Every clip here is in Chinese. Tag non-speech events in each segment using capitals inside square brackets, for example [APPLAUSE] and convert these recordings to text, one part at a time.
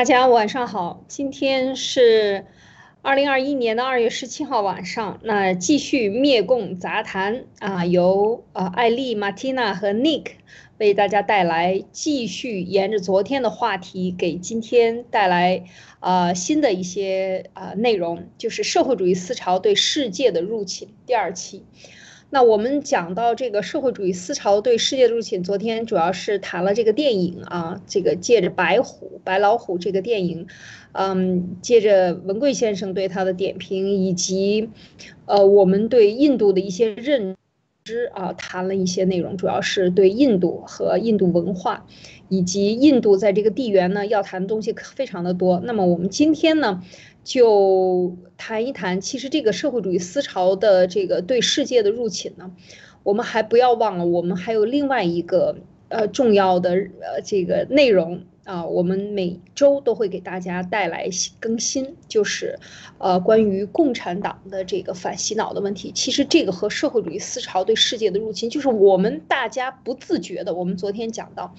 大家晚上好，今天是二零二一年的二月十七号晚上，那继续灭共杂谈啊，由呃艾丽、马蒂娜和 Nick 为大家带来继续沿着昨天的话题，给今天带来呃新的一些呃内容，就是社会主义思潮对世界的入侵第二期。那我们讲到这个社会主义思潮对世界的入侵，昨天主要是谈了这个电影啊，这个借着白虎、白老虎这个电影，嗯，借着文贵先生对他的点评，以及呃我们对印度的一些认知啊，谈了一些内容，主要是对印度和印度文化，以及印度在这个地缘呢要谈的东西非常的多。那么我们今天呢？就谈一谈，其实这个社会主义思潮的这个对世界的入侵呢，我们还不要忘了，我们还有另外一个呃重要的呃这个内容啊，我们每周都会给大家带来更新，就是呃关于共产党的这个反洗脑的问题。其实这个和社会主义思潮对世界的入侵，就是我们大家不自觉的。我们昨天讲到，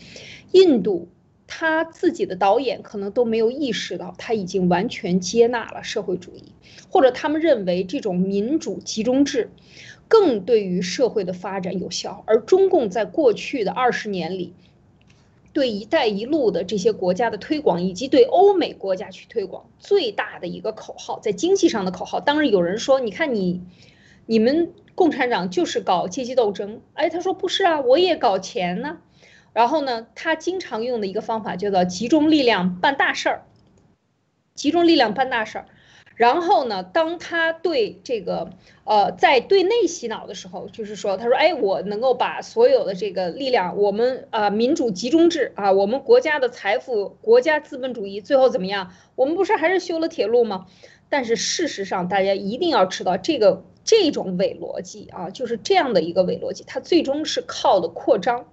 印度。他自己的导演可能都没有意识到，他已经完全接纳了社会主义，或者他们认为这种民主集中制更对于社会的发展有效。而中共在过去的二十年里，对“一带一路”的这些国家的推广，以及对欧美国家去推广，最大的一个口号，在经济上的口号。当然有人说，你看你，你们共产党就是搞阶级斗争。哎，他说不是啊，我也搞钱呢。然后呢，他经常用的一个方法叫做集中力量办大事儿，集中力量办大事儿。然后呢，当他对这个呃在对内洗脑的时候，就是说，他说，哎，我能够把所有的这个力量，我们啊民主集中制啊，我们国家的财富，国家资本主义，最后怎么样？我们不是还是修了铁路吗？但是事实上，大家一定要知道这个这种伪逻辑啊，就是这样的一个伪逻辑，它最终是靠的扩张。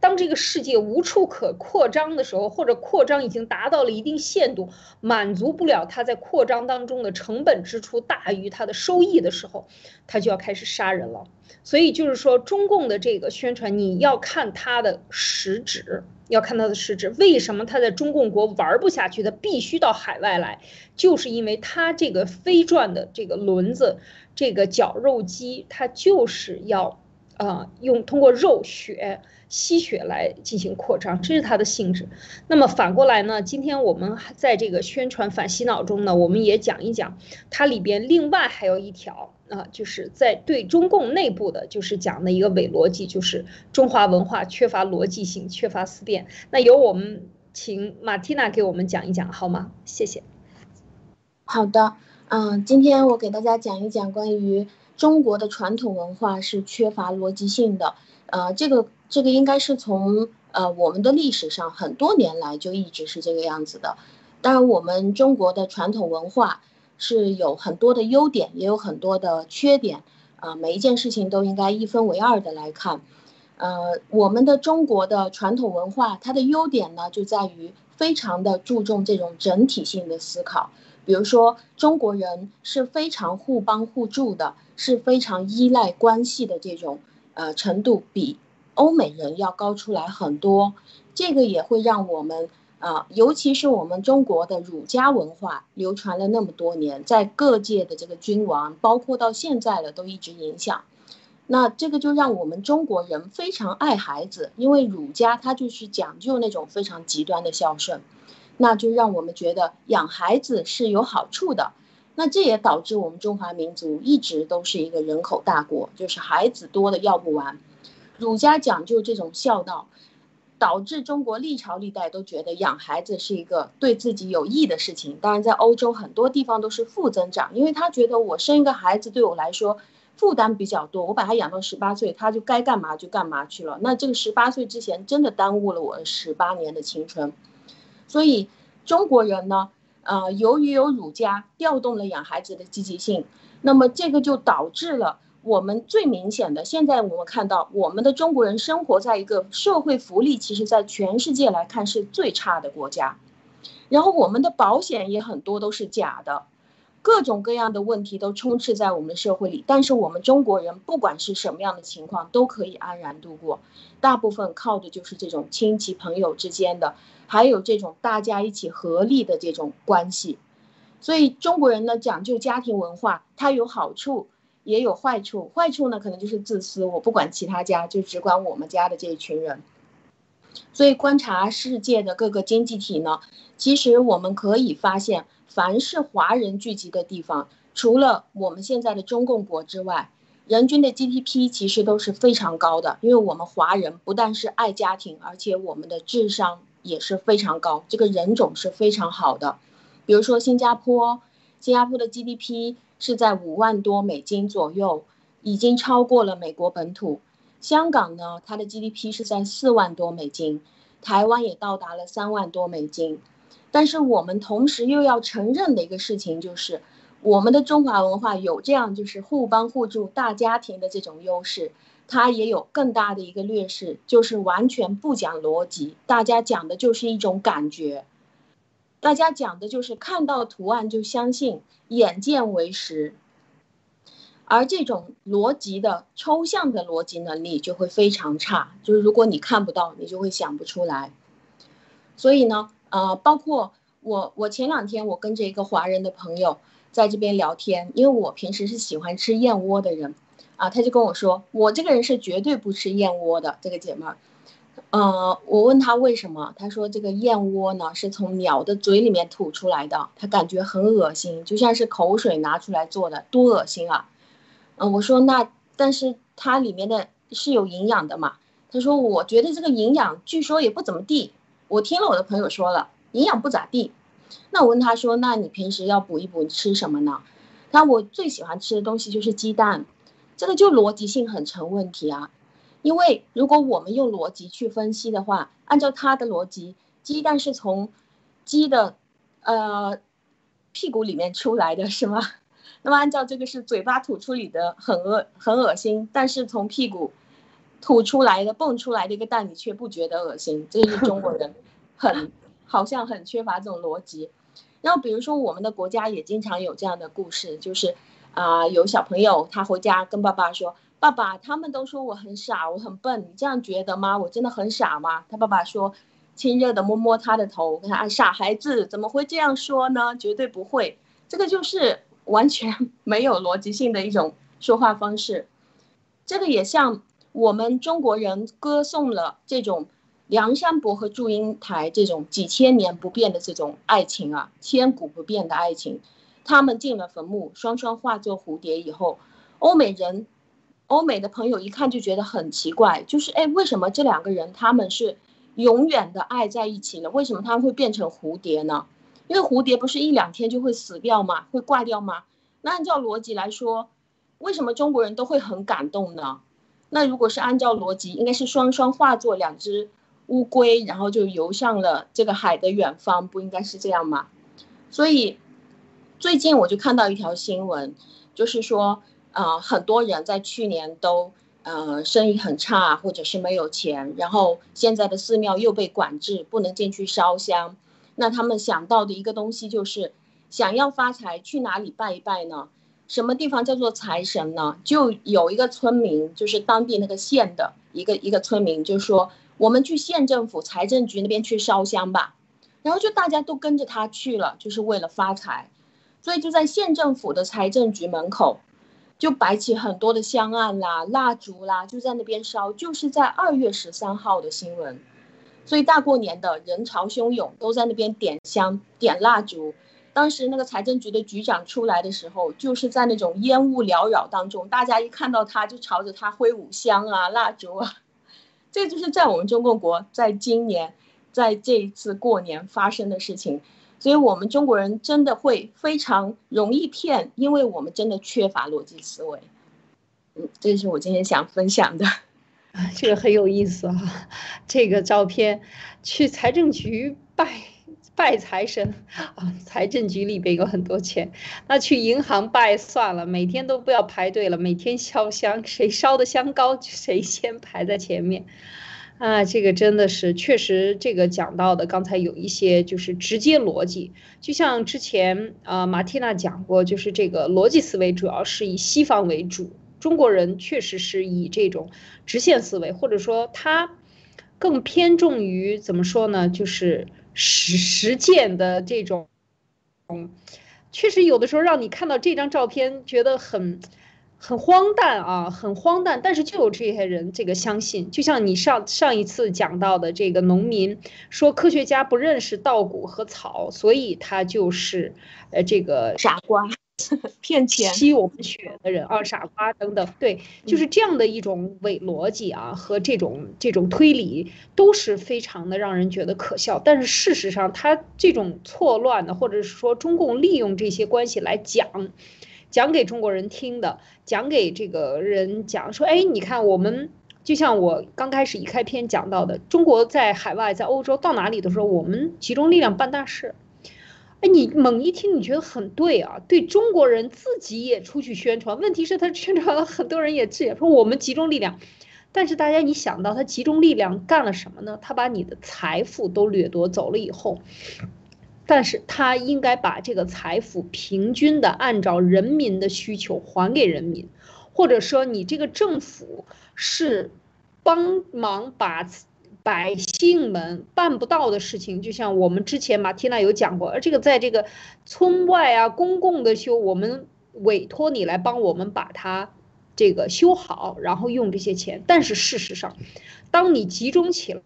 当这个世界无处可扩张的时候，或者扩张已经达到了一定限度，满足不了它在扩张当中的成本支出大于它的收益的时候，它就要开始杀人了。所以就是说，中共的这个宣传，你要看它的实质，要看它的实质。为什么它在中共国玩不下去？它必须到海外来，就是因为它这个飞转的这个轮子，这个绞肉机，它就是要啊，用通过肉血。吸血来进行扩张，这是它的性质。那么反过来呢？今天我们在这个宣传反洗脑中呢，我们也讲一讲它里边另外还有一条啊，就是在对中共内部的，就是讲的一个伪逻辑，就是中华文化缺乏逻辑性，缺乏思辨。那由我们请马蒂娜给我们讲一讲好吗？谢谢。好的，嗯，今天我给大家讲一讲关于中国的传统文化是缺乏逻辑性的，呃，这个。这个应该是从呃我们的历史上很多年来就一直是这个样子的。当然，我们中国的传统文化是有很多的优点，也有很多的缺点啊。每一件事情都应该一分为二的来看。呃，我们的中国的传统文化，它的优点呢就在于非常的注重这种整体性的思考。比如说，中国人是非常互帮互助的，是非常依赖关系的这种呃程度比。欧美人要高出来很多，这个也会让我们啊，尤其是我们中国的儒家文化流传了那么多年，在各界的这个君王，包括到现在的都一直影响。那这个就让我们中国人非常爱孩子，因为儒家他就是讲究那种非常极端的孝顺，那就让我们觉得养孩子是有好处的。那这也导致我们中华民族一直都是一个人口大国，就是孩子多的要不完。儒家讲究这种孝道，导致中国历朝历代都觉得养孩子是一个对自己有益的事情。当然，在欧洲很多地方都是负增长，因为他觉得我生一个孩子对我来说负担比较多，我把他养到十八岁，他就该干嘛就干嘛去了。那这个十八岁之前真的耽误了我十八年的青春。所以中国人呢，呃，由于有儒家调动了养孩子的积极性，那么这个就导致了。我们最明显的，现在我们看到，我们的中国人生活在一个社会福利，其实在全世界来看是最差的国家。然后我们的保险也很多都是假的，各种各样的问题都充斥在我们的社会里，但是我们中国人不管是什么样的情况都可以安然度过，大部分靠的就是这种亲戚朋友之间的，还有这种大家一起合力的这种关系。所以中国人呢讲究家庭文化，它有好处也有坏处。坏处呢可能就是自私，我不管其他家，就只管我们家的这一群人。所以观察世界的各个经济体呢，其实我们可以发现，凡是华人聚集的地方，除了我们现在的中共国之外，人均的 GDP 其实都是非常高的。因为我们华人不但是爱家庭，而且我们的智商也是非常高，这个人种是非常好的。比如说新加坡，新加坡的 GDP 是在五万多美金左右，已经超过了美国本土。香港呢，它的 GDP 是在四万多美金，台湾也到达了三万多美金。但是我们同时又要承认的一个事情就是，我们的中华文化有这样就是互帮互助大家庭的这种优势，它也有更大的一个劣势，就是完全不讲逻辑，大家讲的就是一种感觉。大家讲的就是看到图案就相信，眼见为实，而这种逻辑的抽象的逻辑能力就会非常差。就是如果你看不到，你就会想不出来。所以呢，呃，包括我，我前两天我跟着一个华人的朋友在这边聊天，因为我平时是喜欢吃燕窝的人，啊，他就跟我说，我这个人是绝对不吃燕窝的，这个姐妹儿。呃，我问他为什么，他说这个燕窝呢是从鸟的嘴里面吐出来的，他感觉很恶心，就像是口水拿出来做的，多恶心啊！嗯，我说那但是它里面的是有营养的嘛？他说我觉得这个营养据说也不怎么地，我听了我的朋友说了，营养不咋地。那我问他说，那你平时要补一补吃什么呢？他我最喜欢吃的东西就是鸡蛋，这个就逻辑性很成问题啊。因为如果我们用逻辑去分析的话，按照他的逻辑，鸡蛋是从鸡的呃屁股里面出来的是吗？[LAUGHS] 那么按照这个是嘴巴吐出里的很恶很恶心，但是从屁股吐出来的蹦出来的一个蛋，你却不觉得恶心，这是中国人很好像很缺乏这种逻辑。然后比如说我们的国家也经常有这样的故事，就是啊有小朋友他回家跟爸爸说。爸爸，他们都说我很傻，我很笨，你这样觉得吗？我真的很傻吗？他爸爸说，亲热的摸摸他的头，跟他傻孩子怎么会这样说呢？绝对不会，这个就是完全没有逻辑性的一种说话方式。这个也像我们中国人歌颂了这种梁山伯和祝英台这种几千年不变的这种爱情啊，千古不变的爱情。他们进了坟墓，双双化作蝴蝶以后，欧美人。欧美的朋友一看就觉得很奇怪，就是哎，为什么这两个人他们是永远的爱在一起呢？为什么他们会变成蝴蝶呢？因为蝴蝶不是一两天就会死掉吗？会挂掉吗？那按照逻辑来说，为什么中国人都会很感动呢？那如果是按照逻辑，应该是双双化作两只乌龟，然后就游向了这个海的远方，不应该是这样吗？所以最近我就看到一条新闻，就是说。呃，很多人在去年都呃生意很差，或者是没有钱，然后现在的寺庙又被管制，不能进去烧香。那他们想到的一个东西就是想要发财，去哪里拜一拜呢？什么地方叫做财神呢？就有一个村民，就是当地那个县的一个一个村民，就说我们去县政府财政局那边去烧香吧。然后就大家都跟着他去了，就是为了发财。所以就在县政府的财政局门口。就摆起很多的香案啦、蜡烛啦，就在那边烧。就是在二月十三号的新闻，所以大过年的人潮汹涌，都在那边点香、点蜡烛。当时那个财政局的局长出来的时候，就是在那种烟雾缭绕当中，大家一看到他就朝着他挥舞香啊、蜡烛啊。这就是在我们中共国在今年，在这一次过年发生的事情。所以我们中国人真的会非常容易骗，因为我们真的缺乏逻辑思维。嗯，这是我今天想分享的。这个很有意思啊！这个照片，去财政局拜拜财神 [LAUGHS] 啊，财政局里边有很多钱。那去银行拜算了，每天都不要排队了，每天烧香，谁烧的香高 [LAUGHS] 谁先排在前面。啊，这个真的是确实，这个讲到的刚才有一些就是直接逻辑，就像之前啊马蒂娜讲过，就是这个逻辑思维主要是以西方为主，中国人确实是以这种直线思维，或者说他更偏重于怎么说呢，就是实实践的这种，嗯，确实有的时候让你看到这张照片觉得很。很荒诞啊，很荒诞，但是就有这些人这个相信，就像你上上一次讲到的这个农民说，科学家不认识稻谷和草，所以他就是呃这个傻瓜，[LAUGHS] 骗钱吸我们血的人啊，傻瓜等等，对，就是这样的一种伪逻辑啊和这种这种推理都是非常的让人觉得可笑，但是事实上他这种错乱的，或者是说中共利用这些关系来讲。讲给中国人听的，讲给这个人讲说，哎，你看我们就像我刚开始一开篇讲到的，中国在海外，在欧洲到哪里的时候我们集中力量办大事。哎，你猛一听，你觉得很对啊，对中国人自己也出去宣传。问题是，他宣传了很多人也自说我们集中力量，但是大家你想到他集中力量干了什么呢？他把你的财富都掠夺走了以后。但是他应该把这个财富平均的按照人民的需求还给人民，或者说你这个政府是帮忙把百姓们办不到的事情，就像我们之前马蒂娜有讲过，而这个在这个村外啊公共的修，我们委托你来帮我们把它这个修好，然后用这些钱。但是事实上，当你集中起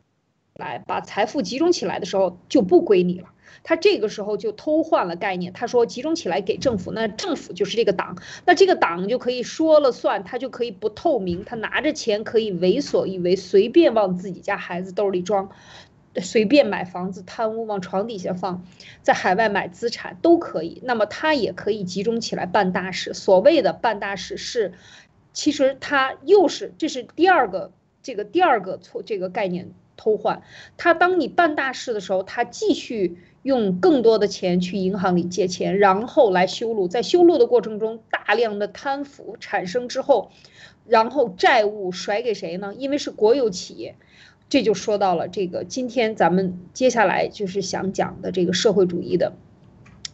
来把财富集中起来的时候，就不归你了。他这个时候就偷换了概念，他说集中起来给政府，那政府就是这个党，那这个党就可以说了算，他就可以不透明，他拿着钱可以为所欲为，随便往自己家孩子兜里装，随便买房子贪污往床底下放，在海外买资产都可以。那么他也可以集中起来办大事。所谓的办大事是，其实他又是这是第二个这个第二个错这个概念偷换。他当你办大事的时候，他继续。用更多的钱去银行里借钱，然后来修路，在修路的过程中，大量的贪腐产生之后，然后债务甩给谁呢？因为是国有企业，这就说到了这个今天咱们接下来就是想讲的这个社会主义的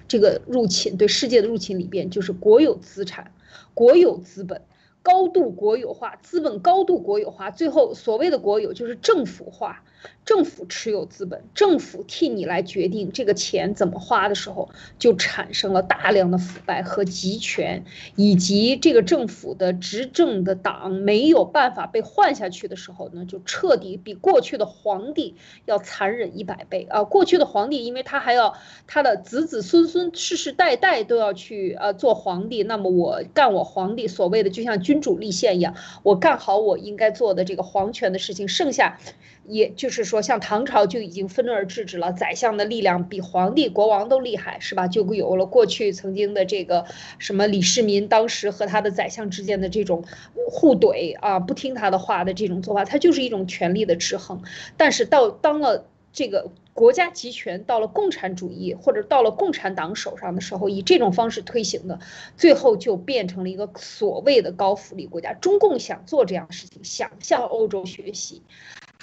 这个入侵，对世界的入侵里边，就是国有资产、国有资本。高度国有化，资本高度国有化，最后所谓的国有就是政府化，政府持有资本，政府替你来决定这个钱怎么花的时候，就产生了大量的腐败和集权，以及这个政府的执政的党没有办法被换下去的时候呢，就彻底比过去的皇帝要残忍一百倍啊！过去的皇帝，因为他还要他的子子孙孙世世代代都要去呃做皇帝，那么我干我皇帝所谓的就像。君主立宪一样，我干好我应该做的这个皇权的事情，剩下，也就就是说，像唐朝就已经分而治之了，宰相的力量比皇帝、国王都厉害，是吧？就有了过去曾经的这个什么李世民当时和他的宰相之间的这种互怼啊，不听他的话的这种做法，它就是一种权力的制衡。但是到当了这个。国家集权到了共产主义或者到了共产党手上的时候，以这种方式推行的，最后就变成了一个所谓的高福利国家。中共想做这样的事情，想向欧洲学习，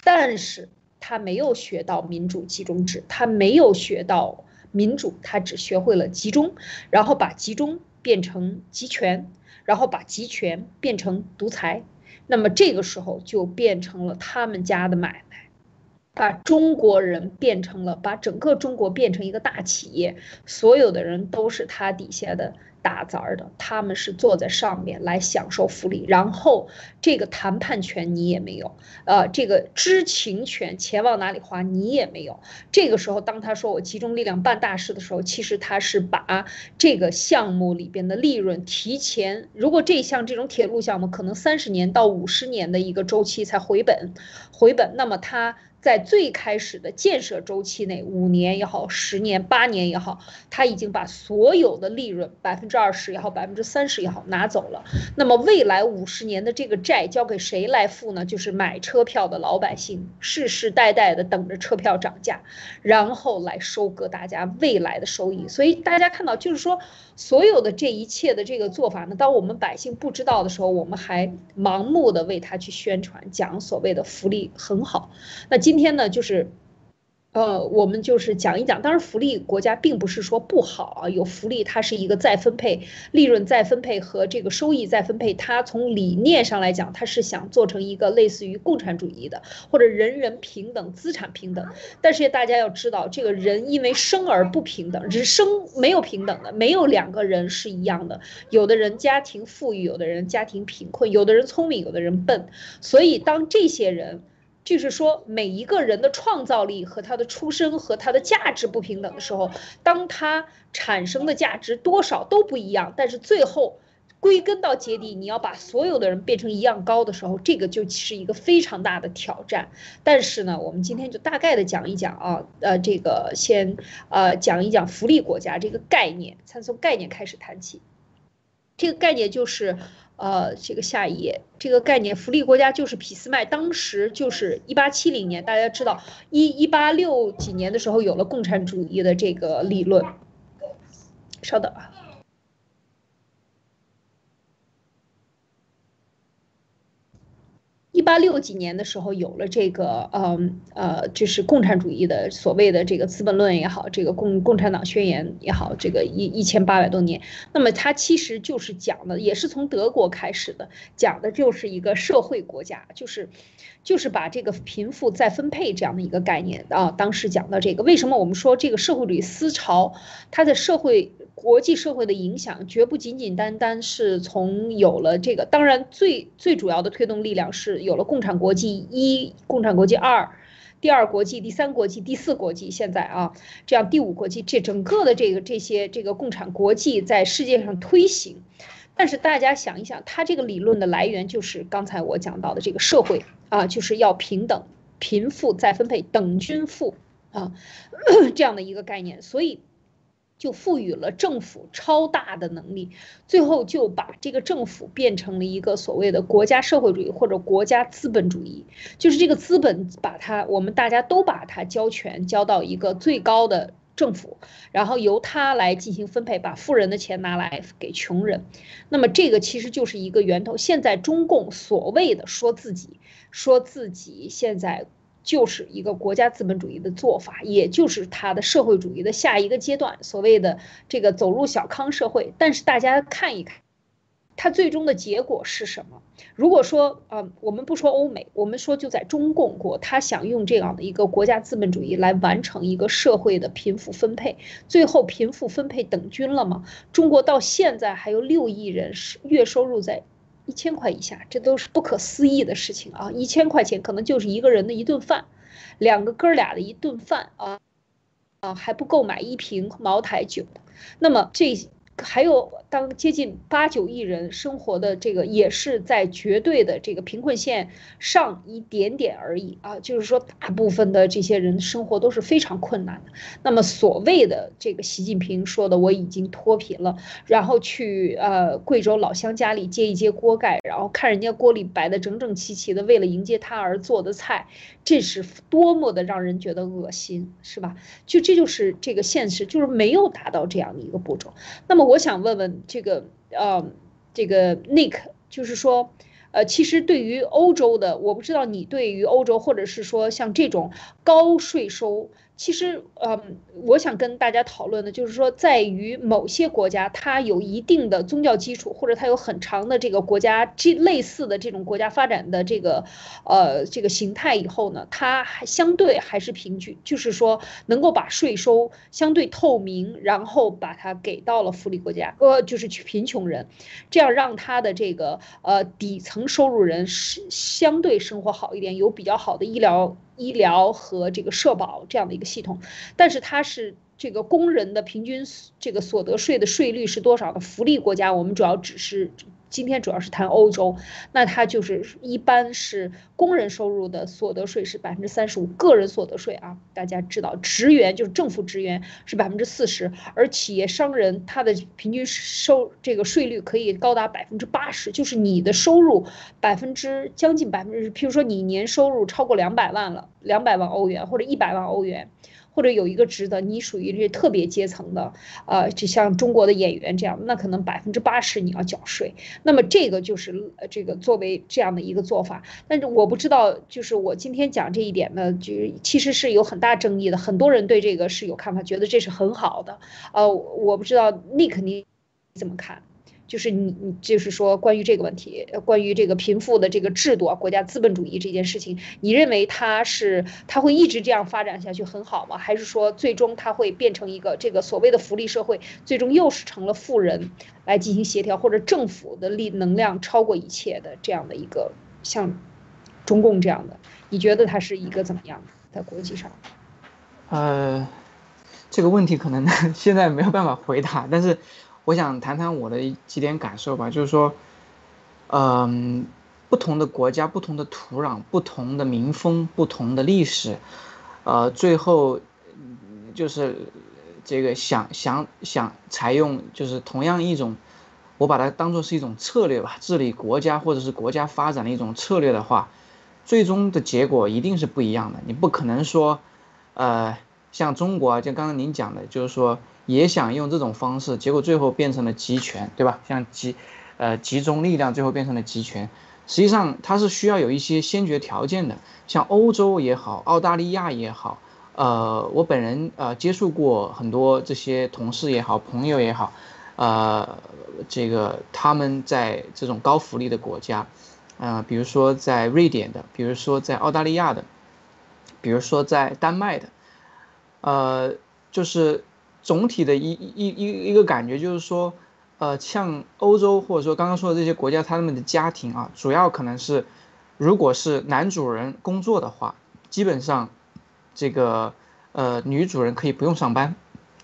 但是他没有学到民主集中制，他没有学到民主，他只学会了集中，然后把集中变成集权，然后把集权变成独裁，那么这个时候就变成了他们家的买卖。把中国人变成了，把整个中国变成一个大企业，所有的人都是他底下的打杂儿的，他们是坐在上面来享受福利，然后这个谈判权你也没有，呃，这个知情权，钱往哪里花你也没有。这个时候，当他说我集中力量办大事的时候，其实他是把这个项目里边的利润提前，如果这项这种铁路项目可能三十年到五十年的一个周期才回本，回本，那么他。在最开始的建设周期内，五年也好，十年、八年也好，他已经把所有的利润百分之二十也好，百分之三十也好拿走了。那么未来五十年的这个债交给谁来付呢？就是买车票的老百姓，世世代代的等着车票涨价，然后来收割大家未来的收益。所以大家看到，就是说所有的这一切的这个做法呢，当我们百姓不知道的时候，我们还盲目的为他去宣传，讲所谓的福利很好。那今天呢，就是，呃，我们就是讲一讲。当然，福利国家并不是说不好啊，有福利，它是一个再分配、利润再分配和这个收益再分配。它从理念上来讲，它是想做成一个类似于共产主义的，或者人人平等、资产平等。但是大家要知道，这个人因为生而不平等，只是生没有平等的，没有两个人是一样的。有的人家庭富裕，有的人家庭贫困，有的人聪明，有的人笨。所以当这些人。就是说，每一个人的创造力和他的出身和他的价值不平等的时候，当他产生的价值多少都不一样，但是最后归根到结底，你要把所有的人变成一样高的时候，这个就是一个非常大的挑战。但是呢，我们今天就大概的讲一讲啊，呃，这个先呃讲一讲福利国家这个概念，先从概念开始谈起。这个概念就是。呃，这个下一页，这个概念，福利国家就是俾斯麦，当时就是一八七零年，大家知道一一八六几年的时候有了共产主义的这个理论。稍等啊。一八六几年的时候，有了这个，嗯呃，就是共产主义的所谓的这个《资本论》也好，这个共共产党宣言也好，这个一一千八百多年，那么它其实就是讲的，也是从德国开始的，讲的就是一个社会国家，就是，就是把这个贫富再分配这样的一个概念啊。当时讲到这个，为什么我们说这个社会主义思潮，它的社会。国际社会的影响绝不仅仅单单是从有了这个，当然最最主要的推动力量是有了共产国际一、共产国际二、第二国际、第三国际、第四国际，现在啊这样第五国际，这整个的这个这些这个共产国际在世界上推行。但是大家想一想，它这个理论的来源就是刚才我讲到的这个社会啊，就是要平等、贫富再分配、等均富啊 [COUGHS] 这样的一个概念，所以。就赋予了政府超大的能力，最后就把这个政府变成了一个所谓的国家社会主义或者国家资本主义，就是这个资本把它，我们大家都把它交权交到一个最高的政府，然后由他来进行分配，把富人的钱拿来给穷人。那么这个其实就是一个源头。现在中共所谓的说自己，说自己现在。就是一个国家资本主义的做法，也就是它的社会主义的下一个阶段，所谓的这个走入小康社会。但是大家看一看，它最终的结果是什么？如果说啊，我们不说欧美，我们说就在中共国，他想用这样的一个国家资本主义来完成一个社会的贫富分配，最后贫富分配等均了吗？中国到现在还有六亿人是月收入在。一千块以下，这都是不可思议的事情啊！一千块钱可能就是一个人的一顿饭，两个哥俩的一顿饭啊，啊还不够买一瓶茅台酒。那么这。还有，当接近八九亿人生活的这个，也是在绝对的这个贫困线上一点点而已啊。就是说，大部分的这些人生活都是非常困难的。那么，所谓的这个习近平说的“我已经脱贫了”，然后去呃贵州老乡家里接一接锅盖，然后看人家锅里摆的整整齐齐的，为了迎接他而做的菜，这是多么的让人觉得恶心，是吧？就这就是这个现实，就是没有达到这样的一个步骤。那么。我想问问这个，呃，这个 Nick，就是说，呃，其实对于欧洲的，我不知道你对于欧洲，或者是说像这种高税收。其实，嗯，我想跟大家讨论的，就是说，在于某些国家，它有一定的宗教基础，或者它有很长的这个国家这类似的这种国家发展的这个，呃，这个形态以后呢，它还相对还是平均，就是说能够把税收相对透明，然后把它给到了福利国家，呃，就是去贫穷人，这样让他的这个呃底层收入人是相对生活好一点，有比较好的医疗。医疗和这个社保这样的一个系统，但是它是这个工人的平均这个所得税的税率是多少的？福利国家我们主要只是今天主要是谈欧洲，那它就是一般是工人收入的所得税是百分之三十五，个人所得税啊，大家知道，职员就是政府职员是百分之四十，而企业商人他的平均收这个税率可以高达百分之八十，就是你的收入百分之将近百分之，譬如说你年收入超过两百万了，两百万欧元或者一百万欧元。或者有一个职的，你属于这特别阶层的，呃，就像中国的演员这样，那可能百分之八十你要缴税。那么这个就是呃这个作为这样的一个做法。但是我不知道，就是我今天讲这一点呢，就其实是有很大争议的，很多人对这个是有看法，觉得这是很好的。呃，我不知道你肯定怎么看。就是你，你就是说，关于这个问题，关于这个贫富的这个制度啊，国家资本主义这件事情，你认为它是它会一直这样发展下去很好吗？还是说最终它会变成一个这个所谓的福利社会，最终又是成了富人来进行协调，或者政府的力能量超过一切的这样的一个像中共这样的？你觉得它是一个怎么样的在国际上？呃，这个问题可能 [LAUGHS] 现在没有办法回答，但是。我想谈谈我的几点感受吧，就是说，嗯，不同的国家、不同的土壤、不同的民风、不同的历史，呃，最后就是这个想想想采用就是同样一种，我把它当做是一种策略吧，治理国家或者是国家发展的一种策略的话，最终的结果一定是不一样的。你不可能说，呃，像中国啊，就刚刚您讲的，就是说。也想用这种方式，结果最后变成了集权，对吧？像集，呃，集中力量，最后变成了集权。实际上，它是需要有一些先决条件的。像欧洲也好，澳大利亚也好，呃，我本人呃接触过很多这些同事也好，朋友也好，呃，这个他们在这种高福利的国家，呃，比如说在瑞典的，比如说在澳大利亚的，比如说在丹麦的，呃，就是。总体的一一一一个感觉就是说，呃，像欧洲或者说刚刚说的这些国家，他们的家庭啊，主要可能是，如果是男主人工作的话，基本上，这个呃女主人可以不用上班，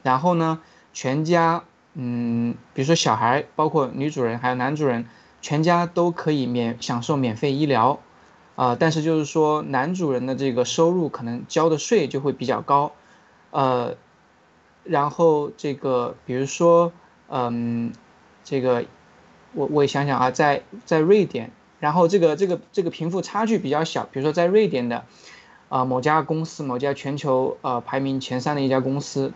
然后呢，全家，嗯，比如说小孩，包括女主人还有男主人，全家都可以免享受免费医疗，啊，但是就是说男主人的这个收入可能交的税就会比较高，呃。然后这个，比如说，嗯，这个，我我想想啊，在在瑞典，然后这个这个这个贫富差距比较小，比如说在瑞典的，啊某家公司，某家全球呃排名前三的一家公司，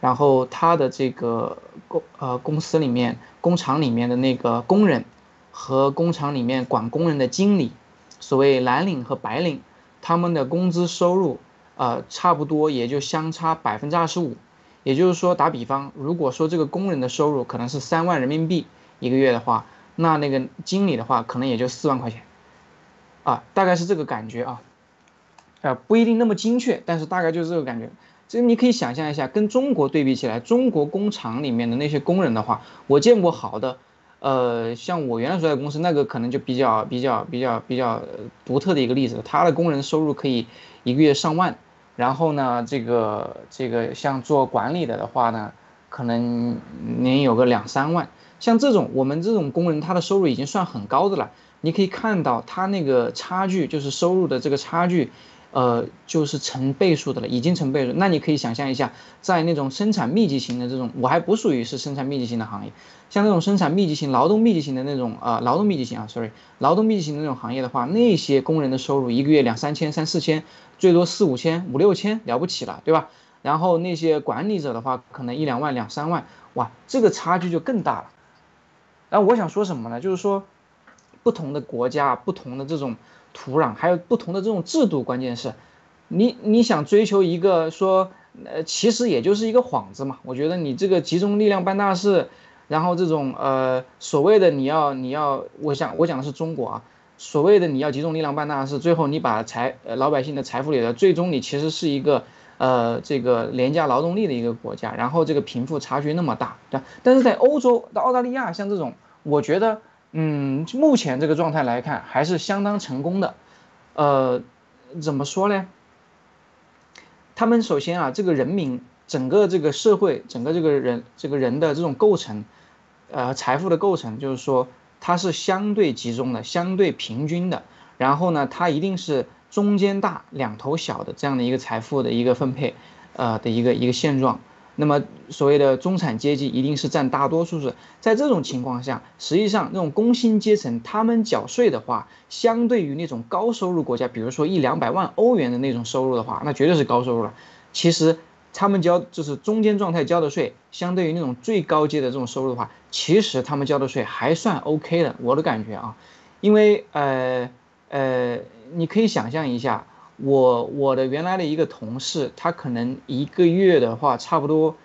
然后它的这个公呃公司里面工厂里面的那个工人和工厂里面管工人的经理，所谓蓝领和白领，他们的工资收入呃差不多也就相差百分之二十五。也就是说，打比方，如果说这个工人的收入可能是三万人民币一个月的话，那那个经理的话可能也就四万块钱，啊，大概是这个感觉啊，啊，不一定那么精确，但是大概就是这个感觉。这你可以想象一下，跟中国对比起来，中国工厂里面的那些工人的话，我见过好的，呃，像我原来所在公司那个可能就比较比较比较比较独特的一个例子，他的工人收入可以一个月上万。然后呢，这个这个像做管理的的话呢，可能您有个两三万。像这种我们这种工人，他的收入已经算很高的了。你可以看到他那个差距，就是收入的这个差距。呃，就是成倍数的了，已经成倍数。那你可以想象一下，在那种生产密集型的这种，我还不属于是生产密集型的行业，像那种生产密集型、劳动密集型的那种啊，劳动密集型啊，sorry，劳动密集型的那种行业的话，那些工人的收入一个月两三千、三四千，最多四五千、五六千，了不起了，对吧？然后那些管理者的话，可能一两万、两三万，哇，这个差距就更大了。然后我想说什么呢？就是说，不同的国家，不同的这种。土壤还有不同的这种制度，关键是，你你想追求一个说，呃，其实也就是一个幌子嘛。我觉得你这个集中力量办大事，然后这种呃所谓的你要你要，我想我讲的是中国啊，所谓的你要集中力量办大事，最后你把财呃老百姓的财富里的，最终你其实是一个呃这个廉价劳动力的一个国家，然后这个贫富差距那么大，对但是在欧洲、到澳大利亚，像这种，我觉得。嗯，目前这个状态来看还是相当成功的，呃，怎么说呢？他们首先啊，这个人民整个这个社会，整个这个人这个人的这种构成，呃，财富的构成，就是说它是相对集中的、相对平均的。然后呢，它一定是中间大、两头小的这样的一个财富的一个分配，呃的一个一个现状。那么所谓的中产阶级一定是占大多数的。在这种情况下，实际上那种工薪阶层他们缴税的话，相对于那种高收入国家，比如说一两百万欧元的那种收入的话，那绝对是高收入了。其实他们交就是中间状态交的税，相对于那种最高阶的这种收入的话，其实他们交的税还算 OK 的。我的感觉啊，因为呃。呃，你可以想象一下，我我的原来的一个同事，他可能一个月的话，差不多，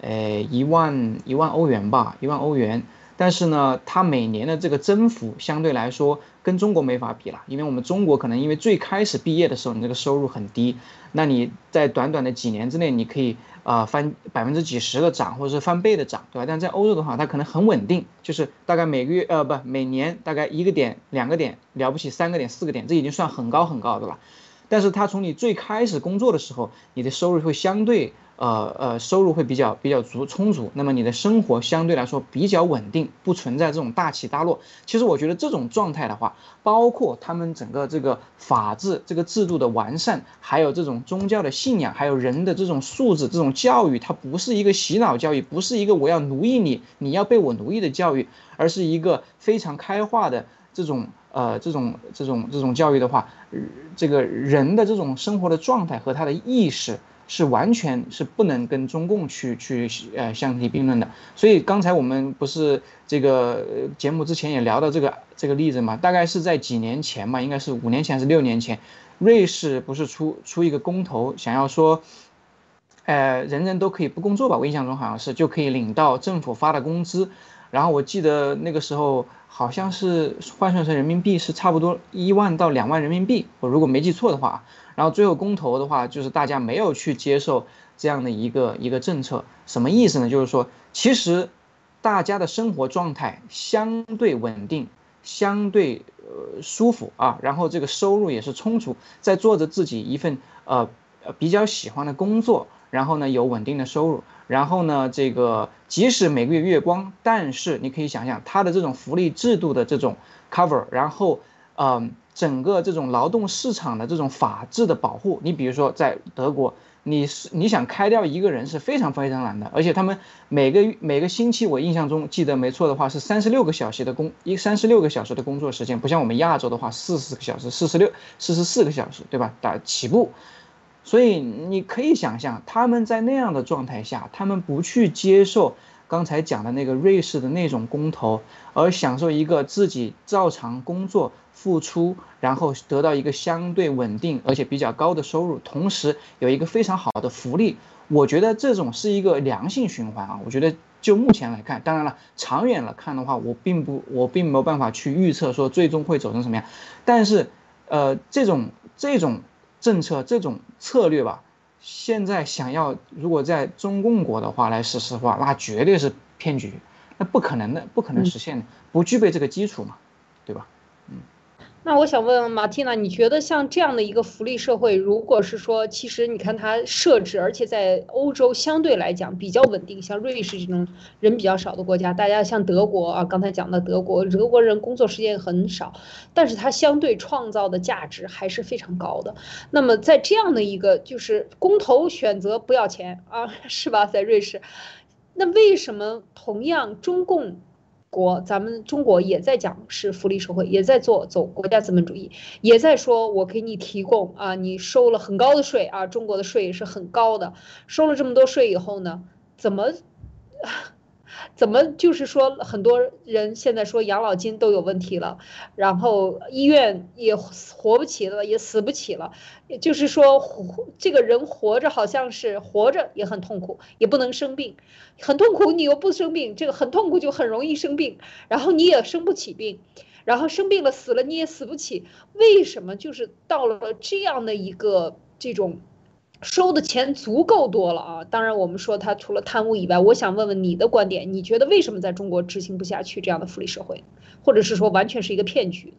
呃，一万一万欧元吧，一万欧元。但是呢，他每年的这个增幅相对来说跟中国没法比了，因为我们中国可能因为最开始毕业的时候，你这个收入很低，那你在短短的几年之内，你可以。啊，翻百分之几十的涨，或者是翻倍的涨，对吧？但在欧洲的话，它可能很稳定，就是大概每个月，呃，不，每年大概一个点、两个点，了不起三个点、四个点，这已经算很高很高，的了？但是它从你最开始工作的时候，你的收入会相对。呃呃，收入会比较比较足充足，那么你的生活相对来说比较稳定，不存在这种大起大落。其实我觉得这种状态的话，包括他们整个这个法治这个制度的完善，还有这种宗教的信仰，还有人的这种素质、这种教育，它不是一个洗脑教育，不是一个我要奴役你，你要被我奴役的教育，而是一个非常开化的这种呃这种这种这种教育的话，这个人的这种生活的状态和他的意识。是完全是不能跟中共去去呃相提并论的，所以刚才我们不是这个节目之前也聊到这个这个例子嘛，大概是在几年前嘛，应该是五年前还是六年前，瑞士不是出出一个公投，想要说，呃人人都可以不工作吧，我印象中好像是就可以领到政府发的工资，然后我记得那个时候好像是换算成人民币是差不多一万到两万人民币，我如果没记错的话。然后最后公投的话，就是大家没有去接受这样的一个一个政策，什么意思呢？就是说，其实大家的生活状态相对稳定，相对呃舒服啊，然后这个收入也是充足，在做着自己一份呃呃比较喜欢的工作，然后呢有稳定的收入，然后呢这个即使每个月月光，但是你可以想象他的这种福利制度的这种 cover，然后嗯。整个这种劳动市场的这种法制的保护，你比如说在德国，你是你想开掉一个人是非常非常难的，而且他们每个每个星期，我印象中记得没错的话是三十六个小时的工一三十六个小时的工作时间，不像我们亚洲的话四十个小时四十六四十四个小时，对吧？打起步，所以你可以想象他们在那样的状态下，他们不去接受刚才讲的那个瑞士的那种公投，而享受一个自己照常工作。付出，然后得到一个相对稳定而且比较高的收入，同时有一个非常好的福利。我觉得这种是一个良性循环啊。我觉得就目前来看，当然了，长远来看的话，我并不，我并没有办法去预测说最终会走成什么样。但是，呃，这种这种政策、这种策略吧，现在想要如果在中共国的话来实施的话，那绝对是骗局，那不可能的，不可能实现的，不具备这个基础嘛，对吧？那我想问问马蒂娜，你觉得像这样的一个福利社会，如果是说，其实你看它设置，而且在欧洲相对来讲比较稳定，像瑞士这种人比较少的国家，大家像德国啊，刚才讲的德国，德国人工作时间很少，但是它相对创造的价值还是非常高的。那么在这样的一个就是公投选择不要钱啊，[LAUGHS] 是吧？在瑞士，那为什么同样中共？国，咱们中国也在讲是福利社会，也在做走国家资本主义，也在说我给你提供啊，你收了很高的税啊，中国的税是很高的，收了这么多税以后呢，怎么？怎么就是说，很多人现在说养老金都有问题了，然后医院也活不起了，也死不起了。也就是说，活这个人活着好像是活着也很痛苦，也不能生病，很痛苦。你又不生病，这个很痛苦就很容易生病，然后你也生不起病，然后生病了死了你也死不起。为什么就是到了这样的一个这种？收的钱足够多了啊！当然，我们说他除了贪污以外，我想问问你的观点，你觉得为什么在中国执行不下去这样的福利社会，或者是说完全是一个骗局？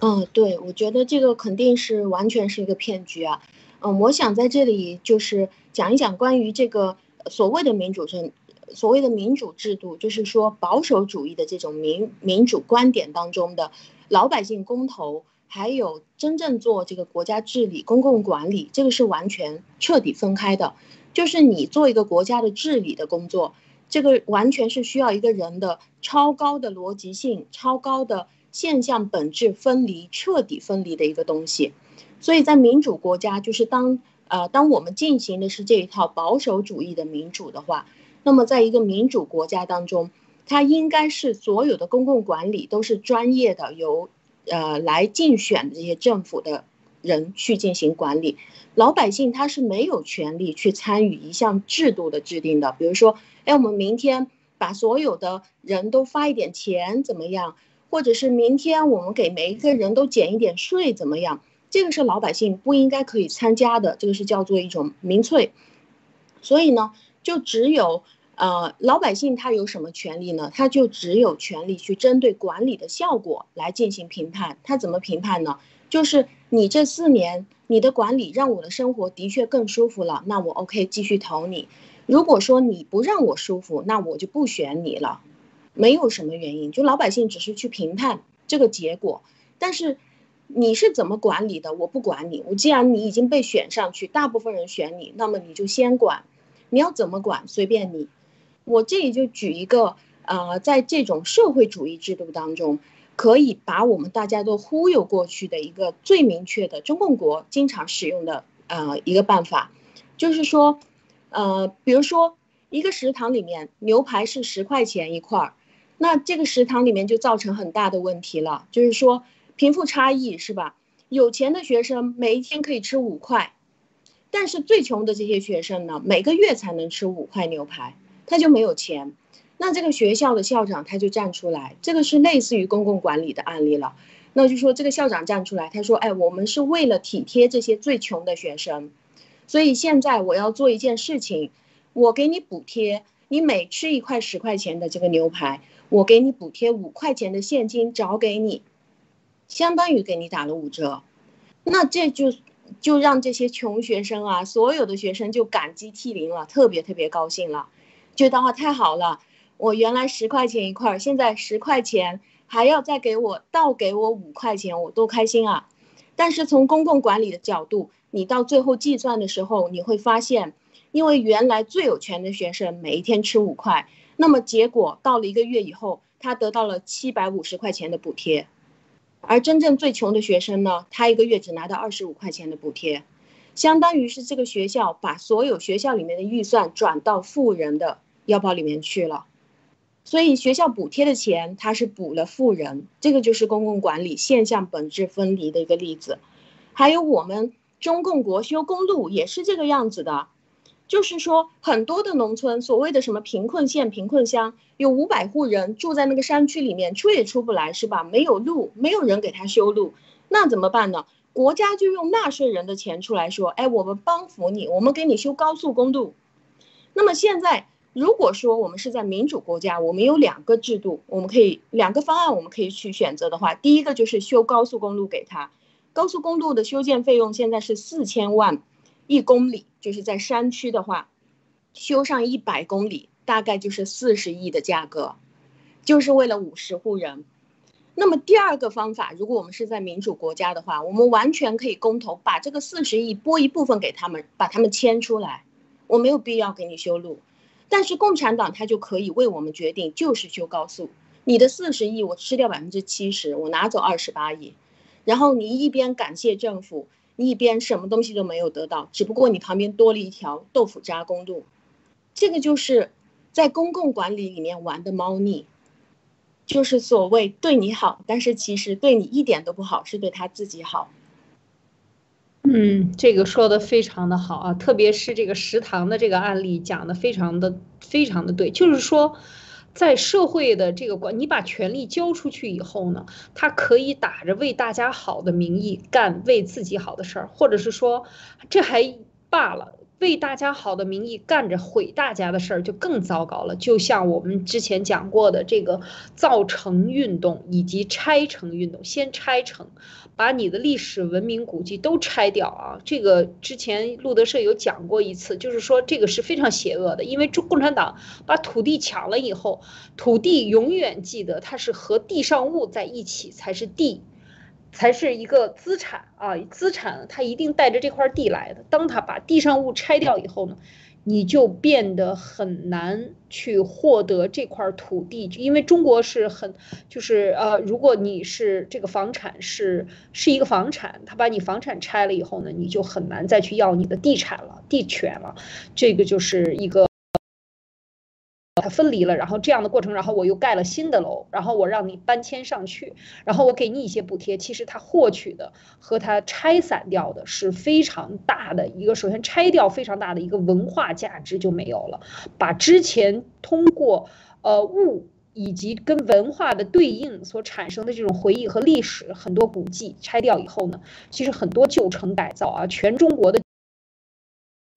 嗯，对，我觉得这个肯定是完全是一个骗局啊。嗯，我想在这里就是讲一讲关于这个所谓的民主政所谓的民主制度，就是说保守主义的这种民民主观点当中的老百姓公投，还有真正做这个国家治理、公共管理，这个是完全彻底分开的。就是你做一个国家的治理的工作，这个完全是需要一个人的超高的逻辑性、超高的现象本质分离、彻底分离的一个东西。所以在民主国家，就是当呃当我们进行的是这一套保守主义的民主的话。那么，在一个民主国家当中，它应该是所有的公共管理都是专业的，由呃来竞选的这些政府的人去进行管理。老百姓他是没有权利去参与一项制度的制定的。比如说，哎，我们明天把所有的人都发一点钱怎么样？或者是明天我们给每一个人都减一点税怎么样？这个是老百姓不应该可以参加的，这个是叫做一种民粹。所以呢，就只有。呃，老百姓他有什么权利呢？他就只有权利去针对管理的效果来进行评判。他怎么评判呢？就是你这四年你的管理让我的生活的确更舒服了，那我 OK 继续投你。如果说你不让我舒服，那我就不选你了。没有什么原因，就老百姓只是去评判这个结果。但是你是怎么管理的，我不管你。我既然你已经被选上去，大部分人选你，那么你就先管。你要怎么管，随便你。我这里就举一个，呃，在这种社会主义制度当中，可以把我们大家都忽悠过去的一个最明确的中共国经常使用的呃一个办法，就是说，呃，比如说一个食堂里面牛排是十块钱一块儿，那这个食堂里面就造成很大的问题了，就是说贫富差异是吧？有钱的学生每一天可以吃五块，但是最穷的这些学生呢，每个月才能吃五块牛排。他就没有钱，那这个学校的校长他就站出来，这个是类似于公共管理的案例了。那就说这个校长站出来，他说：“哎，我们是为了体贴这些最穷的学生，所以现在我要做一件事情，我给你补贴，你每吃一块十块钱的这个牛排，我给你补贴五块钱的现金找给你，相当于给你打了五折。那这就就让这些穷学生啊，所有的学生就感激涕零了，特别特别高兴了。”觉得话太好了，我原来十块钱一块，现在十块钱还要再给我倒给我五块钱，我多开心啊！但是从公共管理的角度，你到最后计算的时候，你会发现，因为原来最有权的学生每一天吃五块，那么结果到了一个月以后，他得到了七百五十块钱的补贴，而真正最穷的学生呢，他一个月只拿到二十五块钱的补贴。相当于是这个学校把所有学校里面的预算转到富人的腰包里面去了，所以学校补贴的钱它是补了富人，这个就是公共管理现象本质分离的一个例子。还有我们中共国修公路也是这个样子的，就是说很多的农村，所谓的什么贫困县、贫困乡，有五百户人住在那个山区里面，出也出不来，是吧？没有路，没有人给他修路，那怎么办呢？国家就用纳税人的钱出来说，哎，我们帮扶你，我们给你修高速公路。那么现在，如果说我们是在民主国家，我们有两个制度，我们可以两个方案，我们可以去选择的话，第一个就是修高速公路给他，高速公路的修建费用现在是四千万一公里，就是在山区的话，修上一百公里大概就是四十亿的价格，就是为了五十户人。那么第二个方法，如果我们是在民主国家的话，我们完全可以公投，把这个四十亿拨一部分给他们，把他们迁出来。我没有必要给你修路，但是共产党他就可以为我们决定，就是修高速。你的四十亿我吃掉百分之七十，我拿走二十八亿，然后你一边感谢政府，你一边什么东西都没有得到，只不过你旁边多了一条豆腐渣公路。这个就是在公共管理里面玩的猫腻。就是所谓对你好，但是其实对你一点都不好，是对他自己好。嗯，这个说的非常的好啊，特别是这个食堂的这个案例讲的非常的非常的对，就是说，在社会的这个管，你把权力交出去以后呢，他可以打着为大家好的名义干为自己好的事儿，或者是说这还罢了。为大家好的名义干着毁大家的事儿，就更糟糕了。就像我们之前讲过的这个造城运动以及拆城运动，先拆城，把你的历史文明古迹都拆掉啊！这个之前路德社有讲过一次，就是说这个是非常邪恶的，因为中共产党把土地抢了以后，土地永远记得它是和地上物在一起才是地。才是一个资产啊，资产它一定带着这块地来的。当他把地上物拆掉以后呢，你就变得很难去获得这块土地，因为中国是很就是呃，如果你是这个房产是是一个房产，他把你房产拆了以后呢，你就很难再去要你的地产了、地权了，这个就是一个。它分离了，然后这样的过程，然后我又盖了新的楼，然后我让你搬迁上去，然后我给你一些补贴。其实它获取的和它拆散掉的是非常大的一个，首先拆掉非常大的一个文化价值就没有了，把之前通过呃物以及跟文化的对应所产生的这种回忆和历史很多古迹拆掉以后呢，其实很多旧城改造啊，全中国的。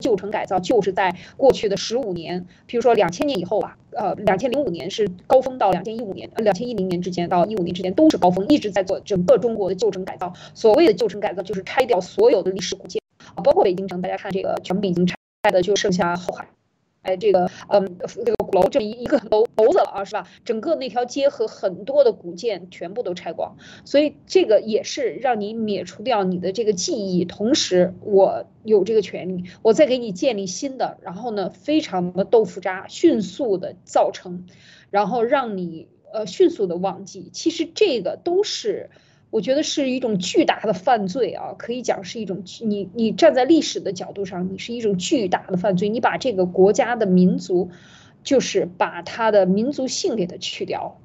旧城改造就是在过去的十五年，比如说两千年以后吧，呃，两千零五年是高峰，到两千一五年，呃，两千一零年之间到一五年之间都是高峰，一直在做整个中国的旧城改造。所谓的旧城改造，就是拆掉所有的历史古建啊，包括北京城，大家看这个全部已经拆的就剩下后海。哎，这个，嗯，这个鼓楼这一一个楼楼子了啊，是吧？整个那条街和很多的古建全部都拆光，所以这个也是让你免除掉你的这个记忆，同时我有这个权利，我再给你建立新的，然后呢，非常的豆腐渣，迅速的造成，然后让你呃迅速的忘记，其实这个都是。我觉得是一种巨大的犯罪啊，可以讲是一种你你站在历史的角度上，你是一种巨大的犯罪。你把这个国家的民族，就是把它的民族性给它去掉，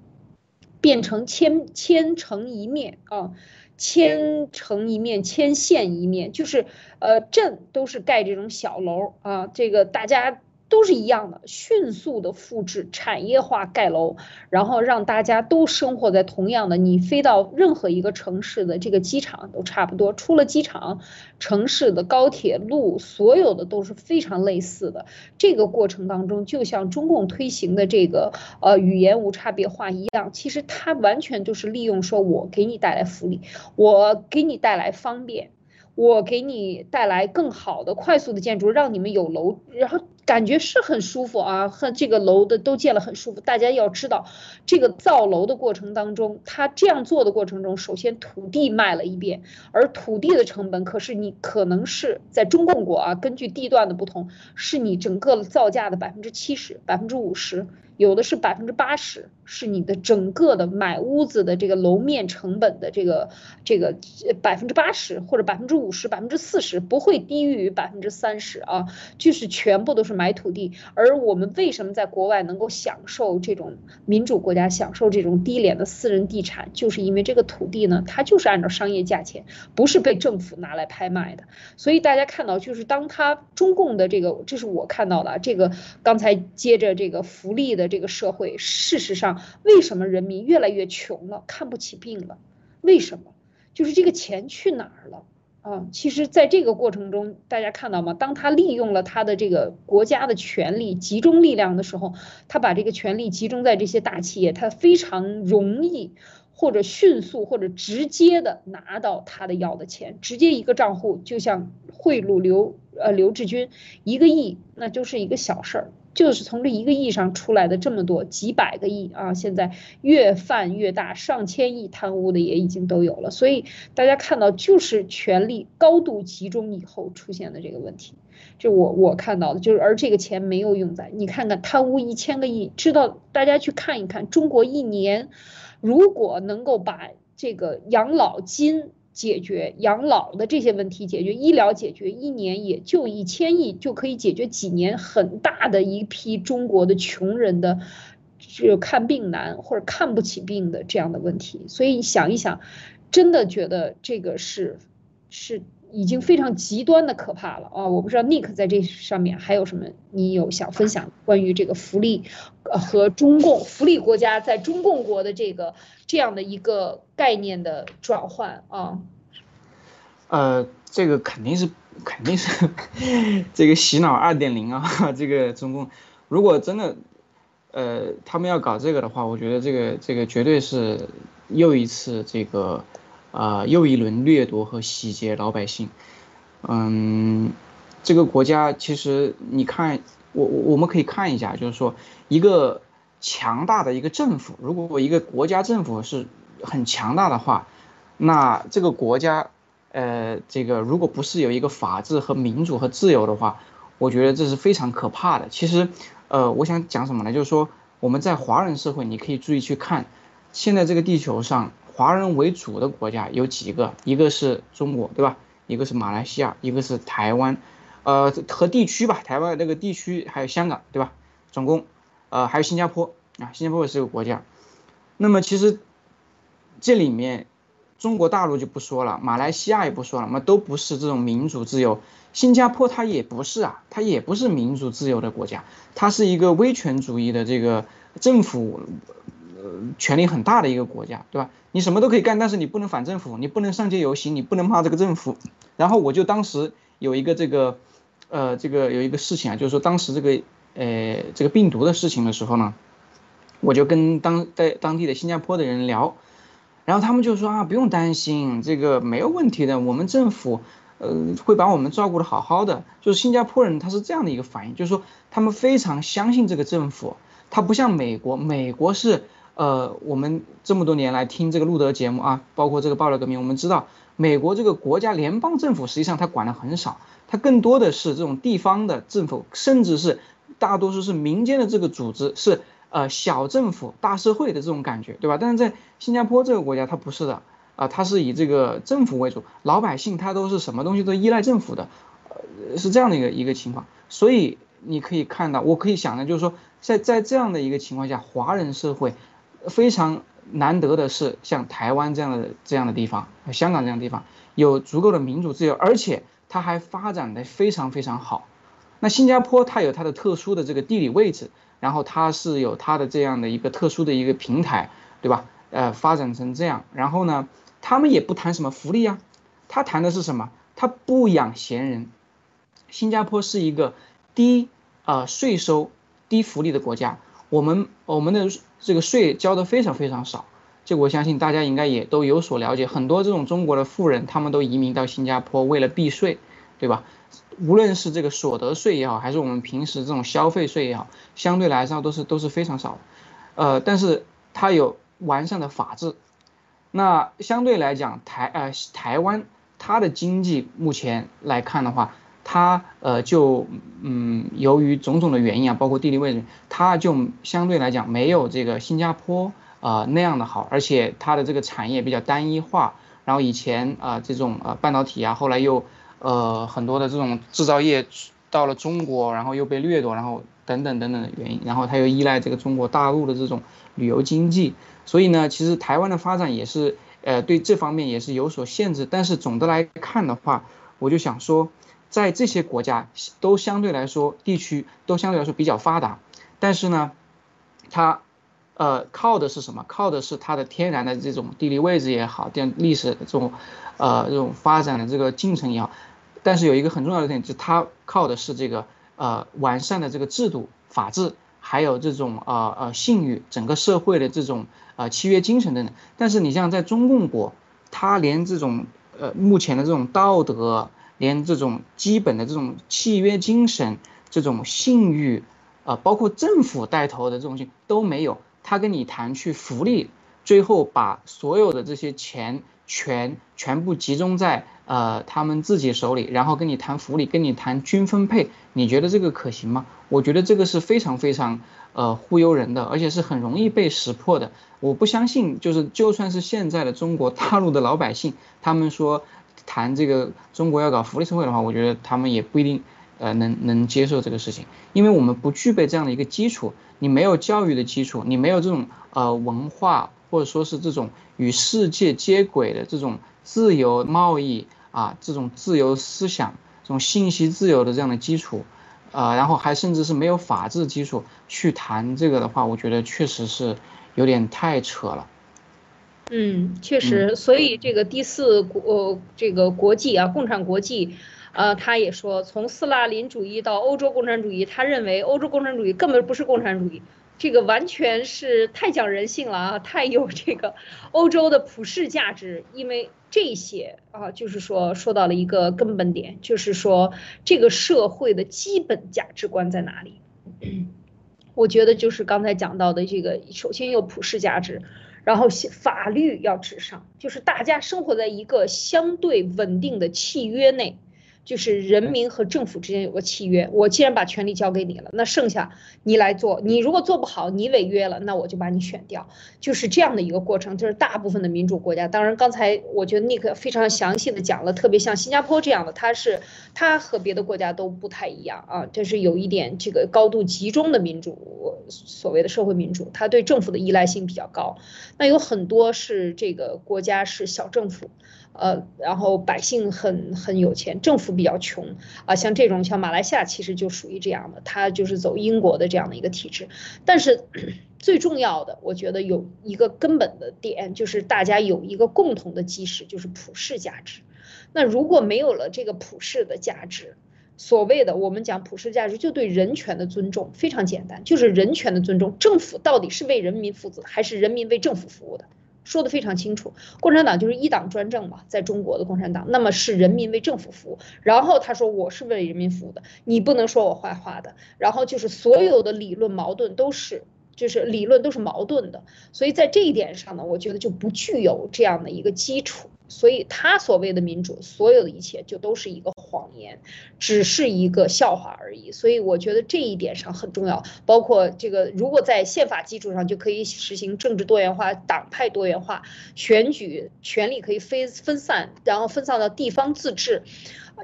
变成千千城一面啊，千城一面，千县一面，就是呃镇都是盖这种小楼啊，这个大家。都是一样的，迅速的复制产业化盖楼，然后让大家都生活在同样的。你飞到任何一个城市的这个机场都差不多，出了机场，城市的高铁路所有的都是非常类似的。这个过程当中，就像中共推行的这个呃语言无差别化一样，其实它完全就是利用说我给你带来福利，我给你带来方便。我给你带来更好的、快速的建筑，让你们有楼，然后感觉是很舒服啊，和这个楼的都建了很舒服。大家要知道，这个造楼的过程当中，他这样做的过程中，首先土地卖了一遍，而土地的成本可是你可能是在中共国啊，根据地段的不同，是你整个造价的百分之七十、百分之五十。有的是百分之八十，是你的整个的买屋子的这个楼面成本的这个这个百分之八十或者百分之五十、百分之四十，不会低于百分之三十啊，就是全部都是买土地。而我们为什么在国外能够享受这种民主国家享受这种低廉的私人地产，就是因为这个土地呢，它就是按照商业价钱，不是被政府拿来拍卖的。所以大家看到，就是当他中共的这个，这是我看到的这个，刚才接着这个福利的。这个社会，事实上，为什么人民越来越穷了，看不起病了？为什么？就是这个钱去哪儿了啊？其实，在这个过程中，大家看到吗？当他利用了他的这个国家的权力，集中力量的时候，他把这个权力集中在这些大企业，他非常容易或者迅速或者直接的拿到他的要的钱，直接一个账户，就像贿赂刘呃刘志军一个亿，那就是一个小事儿。就是从这一个亿上出来的这么多几百个亿啊，现在越犯越大，上千亿贪污的也已经都有了。所以大家看到，就是权力高度集中以后出现的这个问题。就我我看到的，就是而这个钱没有用在你看看贪污一千个亿，知道大家去看一看，中国一年如果能够把这个养老金。解决养老的这些问题，解决医疗，解决一年也就一千亿，就可以解决几年很大的一批中国的穷人的就看病难或者看不起病的这样的问题。所以想一想，真的觉得这个是是已经非常极端的可怕了啊！我不知道 Nick 在这上面还有什么你有想分享关于这个福利和中共福利国家在中共国的这个。这样的一个概念的转换啊，呃，这个肯定是肯定是 [LAUGHS] 这个洗脑二点零啊，这个中共如果真的呃他们要搞这个的话，我觉得这个这个绝对是又一次这个啊又一轮掠夺和洗劫老百姓。嗯，这个国家其实你看我我我们可以看一下，就是说一个强大的一个政府，如果一个国家政府是很强大的话，那这个国家。呃，这个如果不是有一个法治和民主和自由的话，我觉得这是非常可怕的。其实，呃，我想讲什么呢？就是说我们在华人社会，你可以注意去看，现在这个地球上华人为主的国家有几个？一个是中国，对吧？一个是马来西亚，一个是台湾，呃，和地区吧，台湾那个地区还有香港，对吧？总共，呃，还有新加坡啊，新加坡也是个国家。那么其实这里面。中国大陆就不说了，马来西亚也不说了，那都不是这种民主自由。新加坡它也不是啊，它也不是民主自由的国家，它是一个威权主义的这个政府，权力很大的一个国家，对吧？你什么都可以干，但是你不能反政府，你不能上街游行，你不能骂这个政府。然后我就当时有一个这个，呃，这个有一个事情啊，就是说当时这个，呃，这个病毒的事情的时候呢，我就跟当在当地的新加坡的人聊。然后他们就说啊，不用担心，这个没有问题的，我们政府，呃，会把我们照顾的好好的。就是新加坡人他是这样的一个反应，就是说他们非常相信这个政府，他不像美国，美国是，呃，我们这么多年来听这个路德节目啊，包括这个爆料革命，我们知道美国这个国家联邦政府实际上他管的很少，它更多的是这种地方的政府，甚至是大多数是民间的这个组织是。呃，小政府大社会的这种感觉，对吧？但是在新加坡这个国家，它不是的，啊，它是以这个政府为主，老百姓他都是什么东西都依赖政府的，呃，是这样的一个一个情况。所以你可以看到，我可以想的就是说，在在这样的一个情况下，华人社会非常难得的是，像台湾这样的这样的地方，香港这样的地方，有足够的民主自由，而且它还发展的非常非常好。那新加坡它有它的特殊的这个地理位置。然后它是有它的这样的一个特殊的一个平台，对吧？呃，发展成这样，然后呢，他们也不谈什么福利啊，他谈的是什么？他不养闲人。新加坡是一个低呃税收、低福利的国家，我们我们的这个税交的非常非常少，这我相信大家应该也都有所了解。很多这种中国的富人，他们都移民到新加坡为了避税，对吧？无论是这个所得税也好，还是我们平时这种消费税也好，相对来说都是都是非常少，呃，但是它有完善的法制。那相对来讲，台呃台湾它的经济目前来看的话，它呃就嗯由于种种的原因啊，包括地理位置，它就相对来讲没有这个新加坡啊那样的好，而且它的这个产业比较单一化。然后以前啊这种呃半导体啊，后来又。呃，很多的这种制造业到了中国，然后又被掠夺，然后等等等等的原因，然后它又依赖这个中国大陆的这种旅游经济，所以呢，其实台湾的发展也是，呃，对这方面也是有所限制。但是总的来看的话，我就想说，在这些国家都相对来说地区都相对来说比较发达，但是呢，它，呃，靠的是什么？靠的是它的天然的这种地理位置也好，电历史这种，呃，这种发展的这个进程也好。但是有一个很重要的点，就它靠的是这个呃完善的这个制度、法治，还有这种呃呃信誉，整个社会的这种呃契约精神等等。但是你像在中共国，它连这种呃目前的这种道德，连这种基本的这种契约精神、这种信誉，啊，包括政府带头的这种都没有。他跟你谈去福利，最后把所有的这些钱全全部集中在。呃，他们自己手里，然后跟你谈福利，跟你谈均分配，你觉得这个可行吗？我觉得这个是非常非常呃忽悠人的，而且是很容易被识破的。我不相信，就是就算是现在的中国大陆的老百姓，他们说谈这个中国要搞福利社会的话，我觉得他们也不一定呃能能接受这个事情，因为我们不具备这样的一个基础，你没有教育的基础，你没有这种呃文化或者说是这种与世界接轨的这种。自由贸易啊，这种自由思想，这种信息自由的这样的基础，呃，然后还甚至是没有法治基础去谈这个的话，我觉得确实是有点太扯了。嗯，确实，所以这个第四国这个国际啊，共产国际，呃，他也说，从斯大林主义到欧洲共产主义，他认为欧洲共产主义根本不是共产主义，这个完全是太讲人性了啊，太有这个欧洲的普世价值，因为这些啊，就是说说到了一个根本点，就是说这个社会的基本价值观在哪里？[CLEARS THROAT] 我觉得就是刚才讲到的这个，首先有普世价值。然后法律要至上，就是大家生活在一个相对稳定的契约内。就是人民和政府之间有个契约，我既然把权力交给你了，那剩下你来做。你如果做不好，你违约了，那我就把你选掉。就是这样的一个过程。就是大部分的民主国家，当然刚才我觉得尼克非常详细的讲了，特别像新加坡这样的，它是它和别的国家都不太一样啊，这是有一点这个高度集中的民主，所谓的社会民主，它对政府的依赖性比较高。那有很多是这个国家是小政府。呃，然后百姓很很有钱，政府比较穷啊，像这种像马来西亚其实就属于这样的，它就是走英国的这样的一个体制。但是 [CLEARS THROAT] 最重要的，我觉得有一个根本的点，就是大家有一个共同的基石，就是普世价值。那如果没有了这个普世的价值，所谓的我们讲普世价值，就对人权的尊重，非常简单，就是人权的尊重。政府到底是为人民负责，还是人民为政府服务的？说的非常清楚，共产党就是一党专政嘛，在中国的共产党，那么是人民为政府服务。然后他说我是为人民服务的，你不能说我坏话的。然后就是所有的理论矛盾都是，就是理论都是矛盾的。所以在这一点上呢，我觉得就不具有这样的一个基础。所以他所谓的民主，所有的一切就都是一个谎言，只是一个笑话而已。所以我觉得这一点上很重要。包括这个，如果在宪法基础上就可以实行政治多元化、党派多元化，选举权力可以分分散，然后分散到地方自治，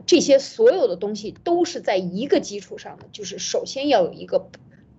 这些所有的东西都是在一个基础上的，就是首先要有一个。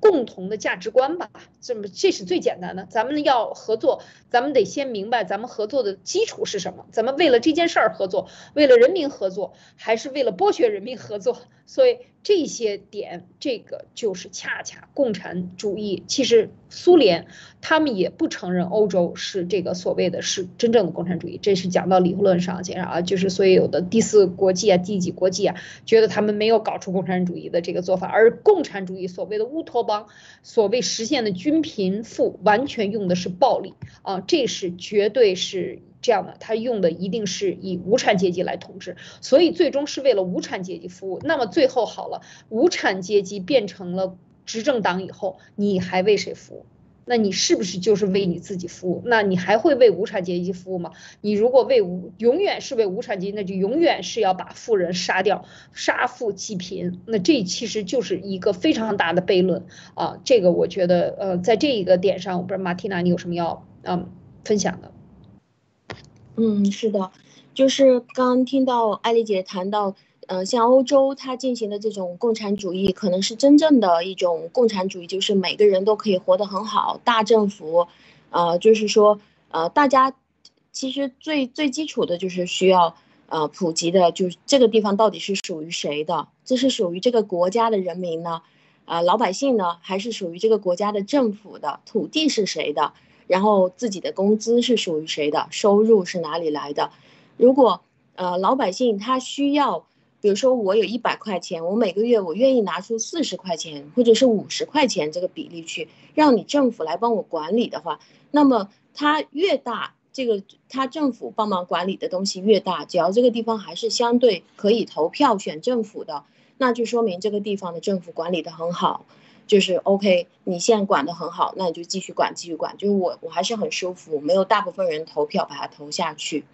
共同的价值观吧，这么这是最简单的。咱们要合作，咱们得先明白咱们合作的基础是什么。咱们为了这件事儿合作，为了人民合作，还是为了剥削人民合作？所以这些点，这个就是恰恰共产主义。其实苏联他们也不承认欧洲是这个所谓的是真正的共产主义。这是讲到理论上讲啊，就是所以有的第四国际啊、第几国际啊，觉得他们没有搞出共产主义的这个做法，而共产主义所谓的乌托邦，所谓实现的均贫富，完全用的是暴力啊，这是绝对是。这样的，他用的一定是以无产阶级来统治，所以最终是为了无产阶级服务。那么最后好了，无产阶级变成了执政党以后，你还为谁服务？那你是不是就是为你自己服务？那你还会为无产阶级服务吗？你如果为无永远是为无产阶级，那就永远是要把富人杀掉，杀富济贫。那这其实就是一个非常大的悖论啊！这个我觉得，呃，在这一个点上，我不知道马蒂娜你有什么要嗯分享的？嗯，是的，就是刚听到艾丽姐谈到，呃，像欧洲它进行的这种共产主义，可能是真正的一种共产主义，就是每个人都可以活得很好，大政府，呃，就是说，呃，大家其实最最基础的就是需要，呃，普及的，就是这个地方到底是属于谁的？这是属于这个国家的人民呢？啊，老百姓呢？还是属于这个国家的政府的？土地是谁的？然后自己的工资是属于谁的？收入是哪里来的？如果呃老百姓他需要，比如说我有一百块钱，我每个月我愿意拿出四十块钱或者是五十块钱这个比例去让你政府来帮我管理的话，那么它越大，这个他政府帮忙管理的东西越大，只要这个地方还是相对可以投票选政府的，那就说明这个地方的政府管理的很好。就是 OK，你现在管得很好，那你就继续管，继续管。就是我，我还是很舒服，没有大部分人投票把它投下去。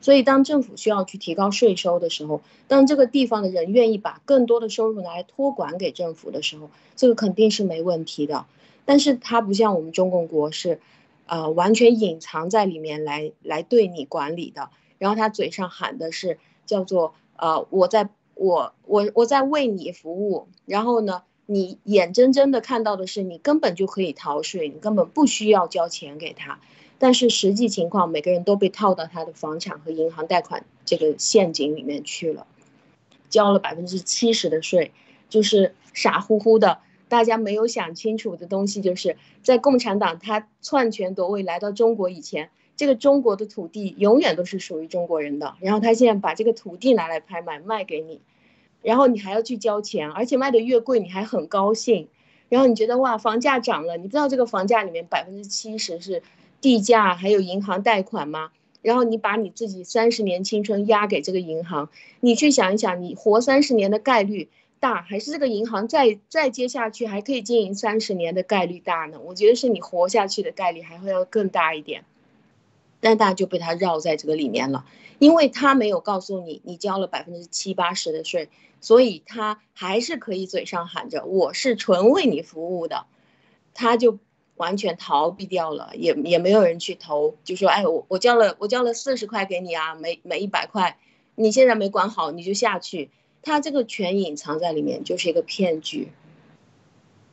所以，当政府需要去提高税收的时候，当这个地方的人愿意把更多的收入拿来托管给政府的时候，这个肯定是没问题的。但是它不像我们中共国是，呃，完全隐藏在里面来来对你管理的。然后他嘴上喊的是叫做呃，我在我我我在为你服务，然后呢？你眼睁睁的看到的是，你根本就可以逃税，你根本不需要交钱给他。但是实际情况，每个人都被套到他的房产和银行贷款这个陷阱里面去了，交了百分之七十的税，就是傻乎乎的。大家没有想清楚的东西，就是在共产党他篡权夺位来到中国以前，这个中国的土地永远都是属于中国人的，然后他现在把这个土地拿来拍卖卖给你，然后你还要去交钱，而且卖的越贵你还很高兴，然后你觉得哇房价涨了，你知道这个房价里面百分之七十是地价还有银行贷款吗？然后你把你自己三十年青春押给这个银行，你去想一想，你活三十年的概率大，还是这个银行再再接下去还可以经营三十年的概率大呢？我觉得是你活下去的概率还会要更大一点。但大家就被他绕在这个里面了，因为他没有告诉你，你交了百分之七八十的税，所以他还是可以嘴上喊着我是纯为你服务的，他就完全逃避掉了，也也没有人去投，就说哎我我交了我交了四十块给你啊，每每一百块，你现在没管好你就下去，他这个全隐藏在里面，就是一个骗局。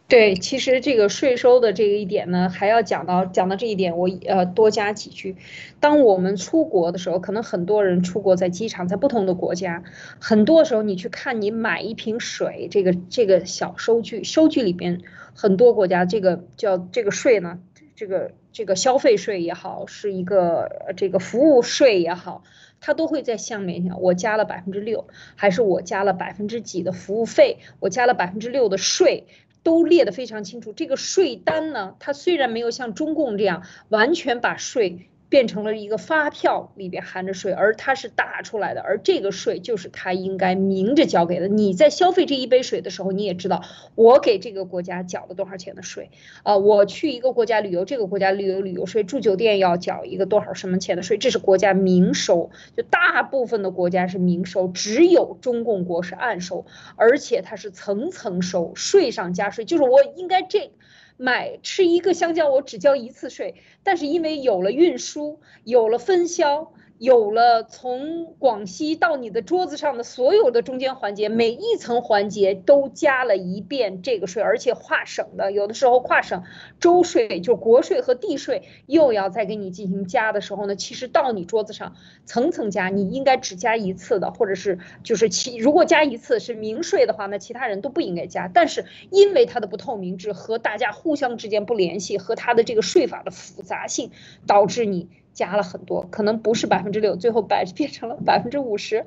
对，其实这个税收的这个一点呢，还要讲到讲到这一点，我呃多加几句。当我们出国的时候，可能很多人出国在机场，在不同的国家，很多时候你去看你买一瓶水，这个这个小收据，收据里边很多国家这个叫这个税呢，这个这个消费税也好，是一个这个服务税也好，它都会在下面讲我加了百分之六，还是我加了百分之几的服务费，我加了百分之六的税。都列得非常清楚。这个税单呢，它虽然没有像中共这样完全把税。变成了一个发票里边含着税，而它是打出来的，而这个税就是他应该明着交给的。你在消费这一杯水的时候，你也知道我给这个国家缴了多少钱的税啊？我去一个国家旅游，这个国家旅游旅游税，住酒店要缴一个多少什么钱的税，这是国家明收。就大部分的国家是明收，只有中共国是暗收，而且它是层层收，税上加税，就是我应该这。买吃一个香蕉，我只交一次税，但是因为有了运输，有了分销。有了从广西到你的桌子上的所有的中间环节，每一层环节都加了一遍这个税，而且跨省的，有的时候跨省州税就国税和地税又要再给你进行加的时候呢，其实到你桌子上层层加，你应该只加一次的，或者是就是其如果加一次是明税的话，那其他人都不应该加。但是因为它的不透明制和大家互相之间不联系和它的这个税法的复杂性，导致你。加了很多，可能不是百分之六，最后百 [LAUGHS] 变成了百分之五十，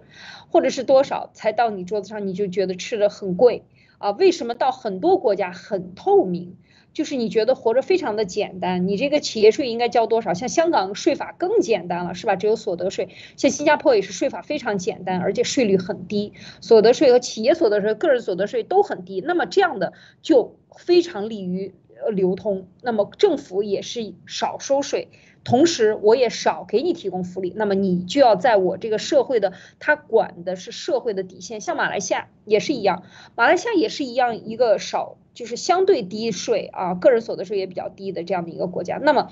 或者是多少才到你桌子上，你就觉得吃的很贵啊？为什么到很多国家很透明？就是你觉得活着非常的简单，你这个企业税应该交多少？像香港税法更简单了，是吧？只有所得税。像新加坡也是税法非常简单，而且税率很低，所得税和企业所得税、个人所得税都很低。那么这样的就非常利于流通，那么政府也是少收税。同时，我也少给你提供福利，那么你就要在我这个社会的，他管的是社会的底线。像马来西亚也是一样，马来西亚也是一样，一个少就是相对低税啊，个人所得税也比较低的这样的一个国家。那么，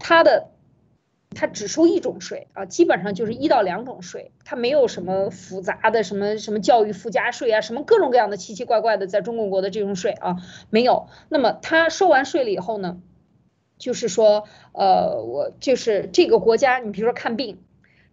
它的它只收一种税啊，基本上就是一到两种税，它没有什么复杂的什么什么教育附加税啊，什么各种各样的奇奇怪怪的在中国国的这种税啊没有。那么它收完税了以后呢？就是说，呃，我就是这个国家，你比如说看病，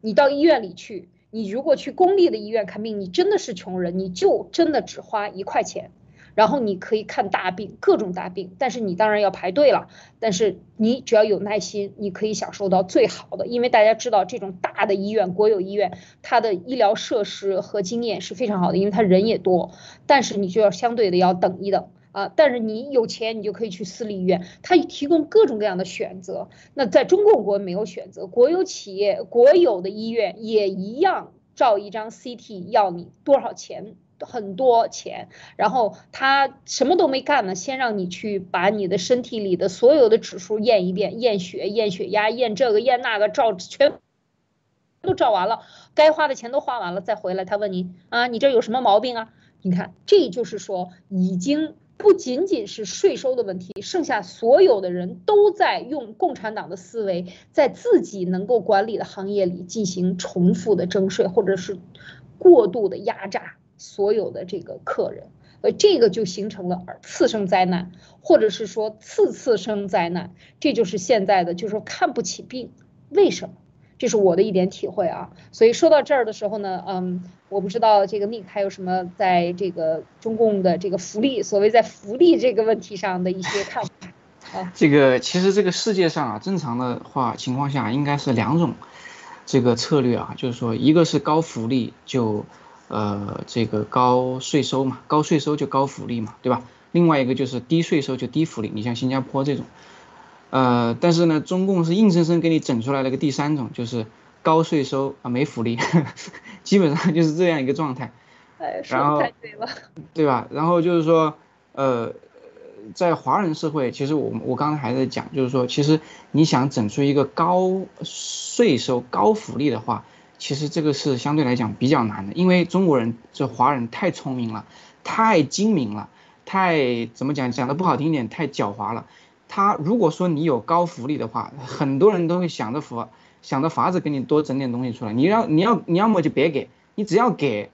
你到医院里去，你如果去公立的医院看病，你真的是穷人，你就真的只花一块钱，然后你可以看大病，各种大病，但是你当然要排队了，但是你只要有耐心，你可以享受到最好的，因为大家知道这种大的医院，国有医院，它的医疗设施和经验是非常好的，因为它人也多，但是你就要相对的要等一等。啊，但是你有钱，你就可以去私立医院，他提供各种各样的选择。那在中共国没有选择，国有企业、国有的医院也一样，照一张 CT 要你多少钱，很多钱。然后他什么都没干呢，先让你去把你的身体里的所有的指数验一遍，验血、验血压、验这个、验那个，照全都照完了，该花的钱都花完了，再回来他问你啊，你这有什么毛病啊？你看，这就是说已经。不仅仅是税收的问题，剩下所有的人都在用共产党的思维，在自己能够管理的行业里进行重复的征税，或者是过度的压榨所有的这个客人，呃，这个就形成了次生灾难，或者是说次次生灾难，这就是现在的，就是说看不起病，为什么？这是我的一点体会啊，所以说到这儿的时候呢，嗯，我不知道这个 Nick 还有什么在这个中共的这个福利，所谓在福利这个问题上的一些看法。这个其实这个世界上啊，正常的话情况下应该是两种这个策略啊，就是说一个是高福利就呃这个高税收嘛，高税收就高福利嘛，对吧？另外一个就是低税收就低福利，你像新加坡这种，呃，但是呢，中共是硬生生给你整出来了个第三种，就是高税收啊没福利，[LAUGHS] 基本上就是这样一个状态。哎，说的太对了，对吧？然后就是说，呃，在华人社会，其实我我刚才还在讲，就是说，其实你想整出一个高税收、高福利的话，其实这个是相对来讲比较难的，因为中国人这华人太聪明了，太精明了，太怎么讲？讲的不好听一点，太狡猾了。他如果说你有高福利的话，很多人都会想着法想着法子给你多整点东西出来。你要你要你要么就别给，你只要给。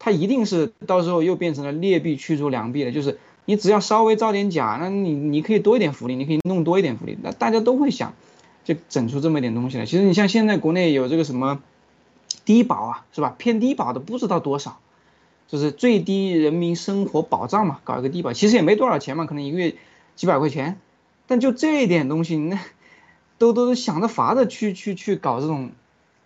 他一定是到时候又变成了劣币驱逐良币了，就是你只要稍微造点假，那你你可以多一点福利，你可以弄多一点福利，那大家都会想，就整出这么一点东西来。其实你像现在国内有这个什么低保啊，是吧？偏低保的不知道多少，就是最低人民生活保障嘛，搞一个低保，其实也没多少钱嘛，可能一个月几百块钱，但就这一点东西，那都都是想着法子去去去搞这种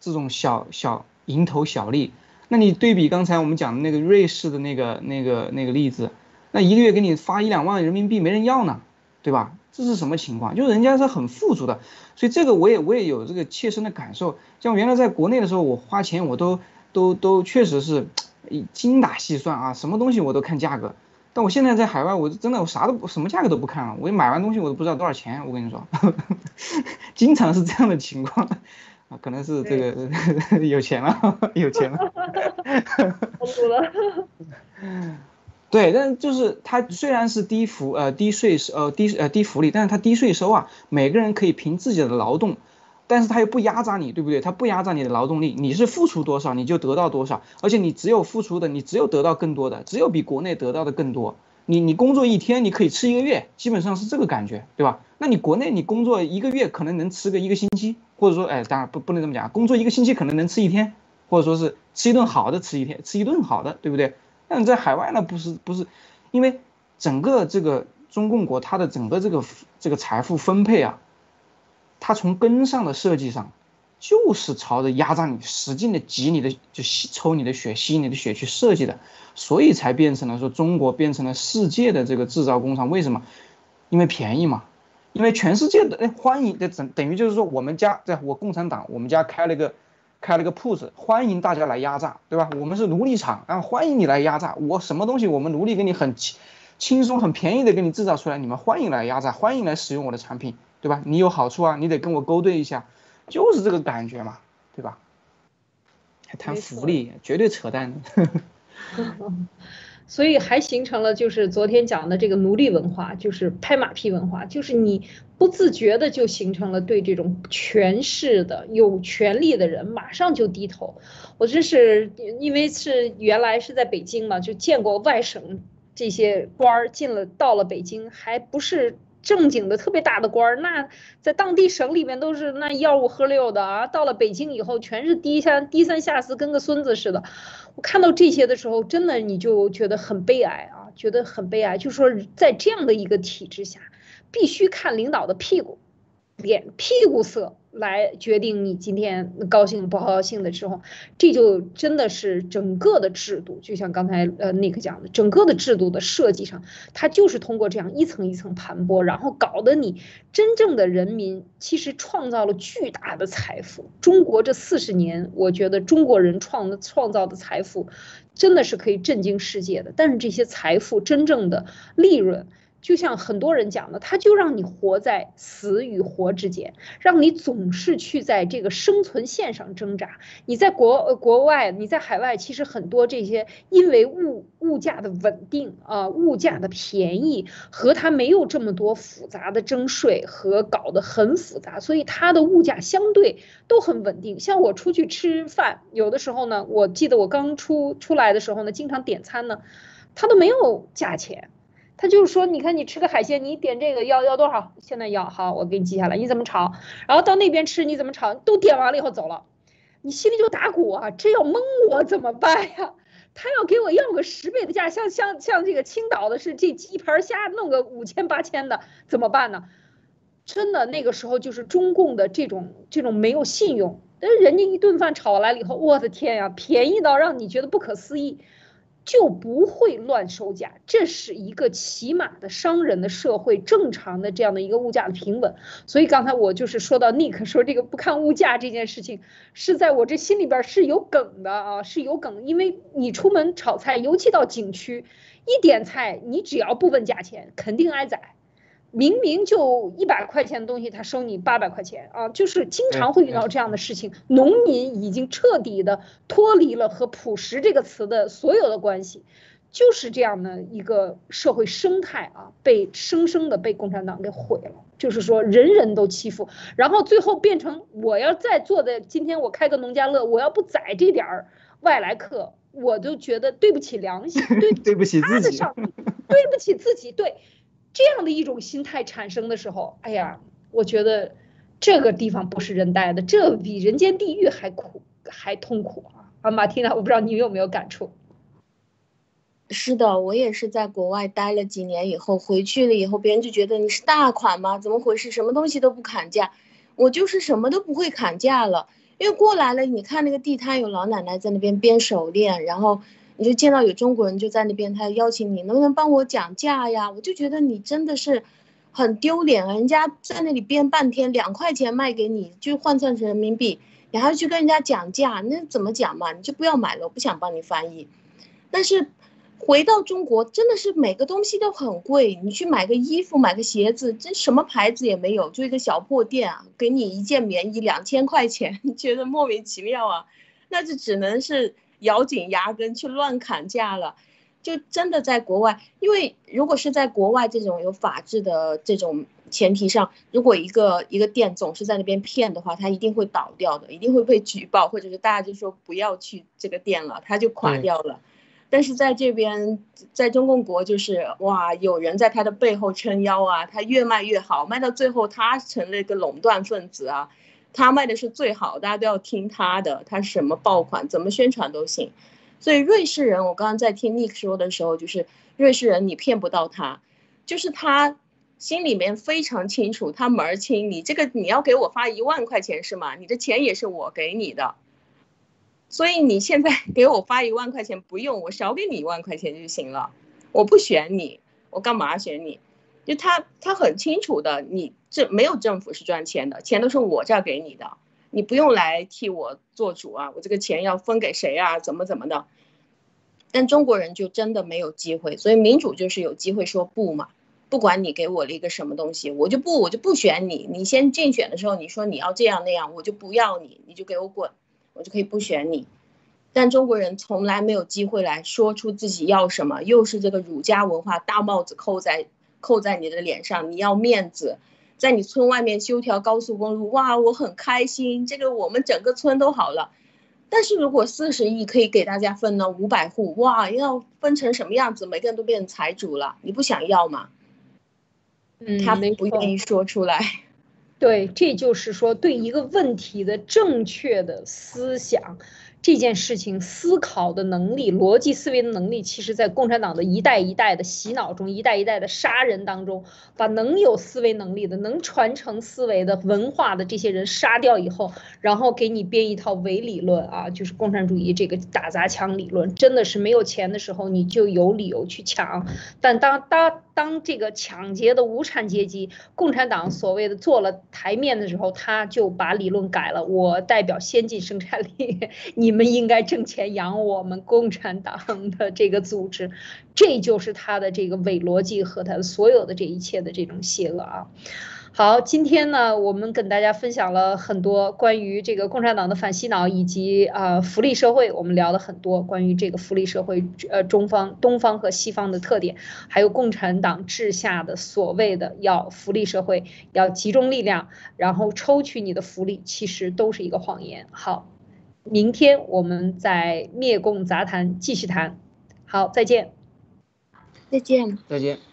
这种小小蝇头小利。那你对比刚才我们讲的那个瑞士的那个那个那个例子，那一个月给你发一两万人民币没人要呢，对吧？这是什么情况？就是人家是很富足的，所以这个我也我也有这个切身的感受。像原来在国内的时候，我花钱我都都都确实是 [TSK] 精打细算啊，什么东西我都看价格。但我现在在海外，我真的我啥都什么价格都不看了，我买完东西我都不知道多少钱。我跟你说，[LAUGHS] 经常是这样的情况啊。可能是这个 [LAUGHS] 有钱了，有钱了，了。对，但就是它虽然是低福呃低税收呃低呃低福利，但是它低税收啊，每个人可以凭自己的劳动，但是它又不压榨你，对不对？它不压榨你的劳动力，你是付出多少你就得到多少，而且你只有付出的，你只有得到更多的，只有比国内得到的更多。你你工作一天，你可以吃一个月，基本上是这个感觉，对吧？那你国内你工作一个月，可能能吃个一个星期，或者说，哎，当然不不能这么讲，工作一个星期可能能吃一天，或者说是吃一顿好的吃一天，吃一顿好的，对不对？那你在海外呢，不是不是，因为整个这个中共国它的整个这个这个财富分配啊，它从根上的设计上。就是朝着压榨你、使劲的挤你的、就吸抽你的血、吸你的血去设计的，所以才变成了说中国变成了世界的这个制造工厂。为什么？因为便宜嘛，因为全世界的哎欢迎的等等于就是说我们家在我共产党我们家开了个开了个铺子，欢迎大家来压榨，对吧？我们是奴隶厂啊，欢迎你来压榨。我什么东西我们奴隶给你很轻轻松、很便宜的给你制造出来，你们欢迎来压榨，欢迎来使用我的产品，对吧？你有好处啊，你得跟我勾兑一下。就是这个感觉嘛，对吧？还谈福利，绝对扯淡。[LAUGHS] 所以还形成了就是昨天讲的这个奴隶文化，就是拍马屁文化，就是你不自觉的就形成了对这种权势的有权力的人马上就低头。我真是因为是原来是在北京嘛，就见过外省这些官儿进了到了北京，还不是。正经的特别大的官儿，那在当地省里面都是那吆五喝六的啊，到了北京以后全是低三低三下四，跟个孙子似的。我看到这些的时候，真的你就觉得很悲哀啊，觉得很悲哀。就说在这样的一个体制下，必须看领导的屁股。脸屁股色来决定你今天高兴不高兴的时候，这就真的是整个的制度，就像刚才呃尼克讲的，整个的制度的设计上，它就是通过这样一层一层盘剥，然后搞得你真正的人民其实创造了巨大的财富。中国这四十年，我觉得中国人创创造的财富真的是可以震惊世界的，但是这些财富真正的利润。就像很多人讲的，他就让你活在死与活之间，让你总是去在这个生存线上挣扎。你在国国外，你在海外，其实很多这些因为物物价的稳定啊，物价的便宜和它没有这么多复杂的征税和搞得很复杂，所以它的物价相对都很稳定。像我出去吃饭，有的时候呢，我记得我刚出出来的时候呢，经常点餐呢，它都没有价钱。他就是说，你看你吃个海鲜，你点这个要要多少？现在要好，我给你记下来。你怎么炒？然后到那边吃你怎么炒？都点完了以后走了，你心里就打鼓啊！这要蒙我怎么办呀？他要给我要个十倍的价，像像像这个青岛的是这几盘虾弄个五千八千的，怎么办呢？真的那个时候就是中共的这种这种没有信用，但是人家一顿饭炒来了以后，我的天呀，便宜到让你觉得不可思议。就不会乱收价，这是一个起码的商人的社会正常的这样的一个物价的平稳。所以刚才我就是说到 Nick 说这个不看物价这件事情，是在我这心里边是有梗的啊，是有梗。因为你出门炒菜，尤其到景区，一点菜你只要不问价钱，肯定挨宰。明明就一百块钱的东西，他收你八百块钱啊，就是经常会遇到这样的事情。农民已经彻底的脱离了和朴实这个词的所有的关系，就是这样的一个社会生态啊，被生生的被共产党给毁了。就是说人人都欺负，然后最后变成我要再做的，今天我开个农家乐，我要不宰这点儿外来客，我都觉得对不起良心，对 [LAUGHS] 对不起自己，对不起自己，对。这样的一种心态产生的时候，哎呀，我觉得这个地方不是人待的，这比人间地狱还苦，还痛苦啊！马蒂娜，我不知道你有没有感触？是的，我也是在国外待了几年以后回去了以后，别人就觉得你是大款吗？怎么回事？什么东西都不砍价？我就是什么都不会砍价了，因为过来了，你看那个地摊有老奶奶在那边编手链，然后。你就见到有中国人就在那边，他邀请你能不能帮我讲价呀？我就觉得你真的是很丢脸啊！人家在那里编半天，两块钱卖给你，就换算成人民币，你还要去跟人家讲价，那怎么讲嘛？你就不要买了，我不想帮你翻译。但是回到中国，真的是每个东西都很贵。你去买个衣服、买个鞋子，这什么牌子也没有，就一个小破店啊，给你一件棉衣两千块钱，你觉得莫名其妙啊？那就只能是。咬紧牙根去乱砍价了，就真的在国外，因为如果是在国外这种有法治的这种前提上，如果一个一个店总是在那边骗的话，他一定会倒掉的，一定会被举报，或者是大家就说不要去这个店了，他就垮掉了。但是在这边，在中共国就是哇，有人在他的背后撑腰啊，他越卖越好，卖到最后他成了一个垄断分子啊。他卖的是最好，大家都要听他的，他什么爆款，怎么宣传都行。所以瑞士人，我刚刚在听 Nick 说的时候，就是瑞士人你骗不到他，就是他心里面非常清楚，他门儿清。你这个你要给我发一万块钱是吗？你的钱也是我给你的，所以你现在给我发一万块钱不用，我少给你一万块钱就行了。我不选你，我干嘛选你？就他他很清楚的，你这没有政府是赚钱的，钱都是我这儿给你的，你不用来替我做主啊，我这个钱要分给谁啊？怎么怎么的？但中国人就真的没有机会，所以民主就是有机会说不嘛，不管你给我了一个什么东西，我就不我就不选你，你先竞选的时候你说你要这样那样，我就不要你，你就给我滚，我就可以不选你。但中国人从来没有机会来说出自己要什么，又是这个儒家文化大帽子扣在。扣在你的脸上，你要面子，在你村外面修条高速公路，哇，我很开心，这个我们整个村都好了。但是如果四十亿可以给大家分呢，五百户，哇，要分成什么样子？每个人都变成财主了，你不想要吗？嗯，他们不愿意说出来。对，这就是说对一个问题的正确的思想。这件事情思考的能力、逻辑思维的能力，其实，在共产党的一代一代的洗脑中、一代一代的杀人当中，把能有思维能力的、能传承思维的文化的这些人杀掉以后，然后给你编一套伪理论啊，就是共产主义这个打砸抢理论，真的是没有钱的时候你就有理由去抢，但当当当这个抢劫的无产阶级共产党所谓的做了台面的时候，他就把理论改了，我代表先进生产力，[LAUGHS] 你。们应该挣钱养我们共产党的这个组织，这就是他的这个伪逻辑和他的所有的这一切的这种邪恶啊。好，今天呢，我们跟大家分享了很多关于这个共产党的反洗脑以及啊福利社会，我们聊了很多关于这个福利社会，呃，中方、东方和西方的特点，还有共产党治下的所谓的要福利社会，要集中力量，然后抽取你的福利，其实都是一个谎言。好。明天我们在灭共杂谈继续谈，好，再见，再见，再见。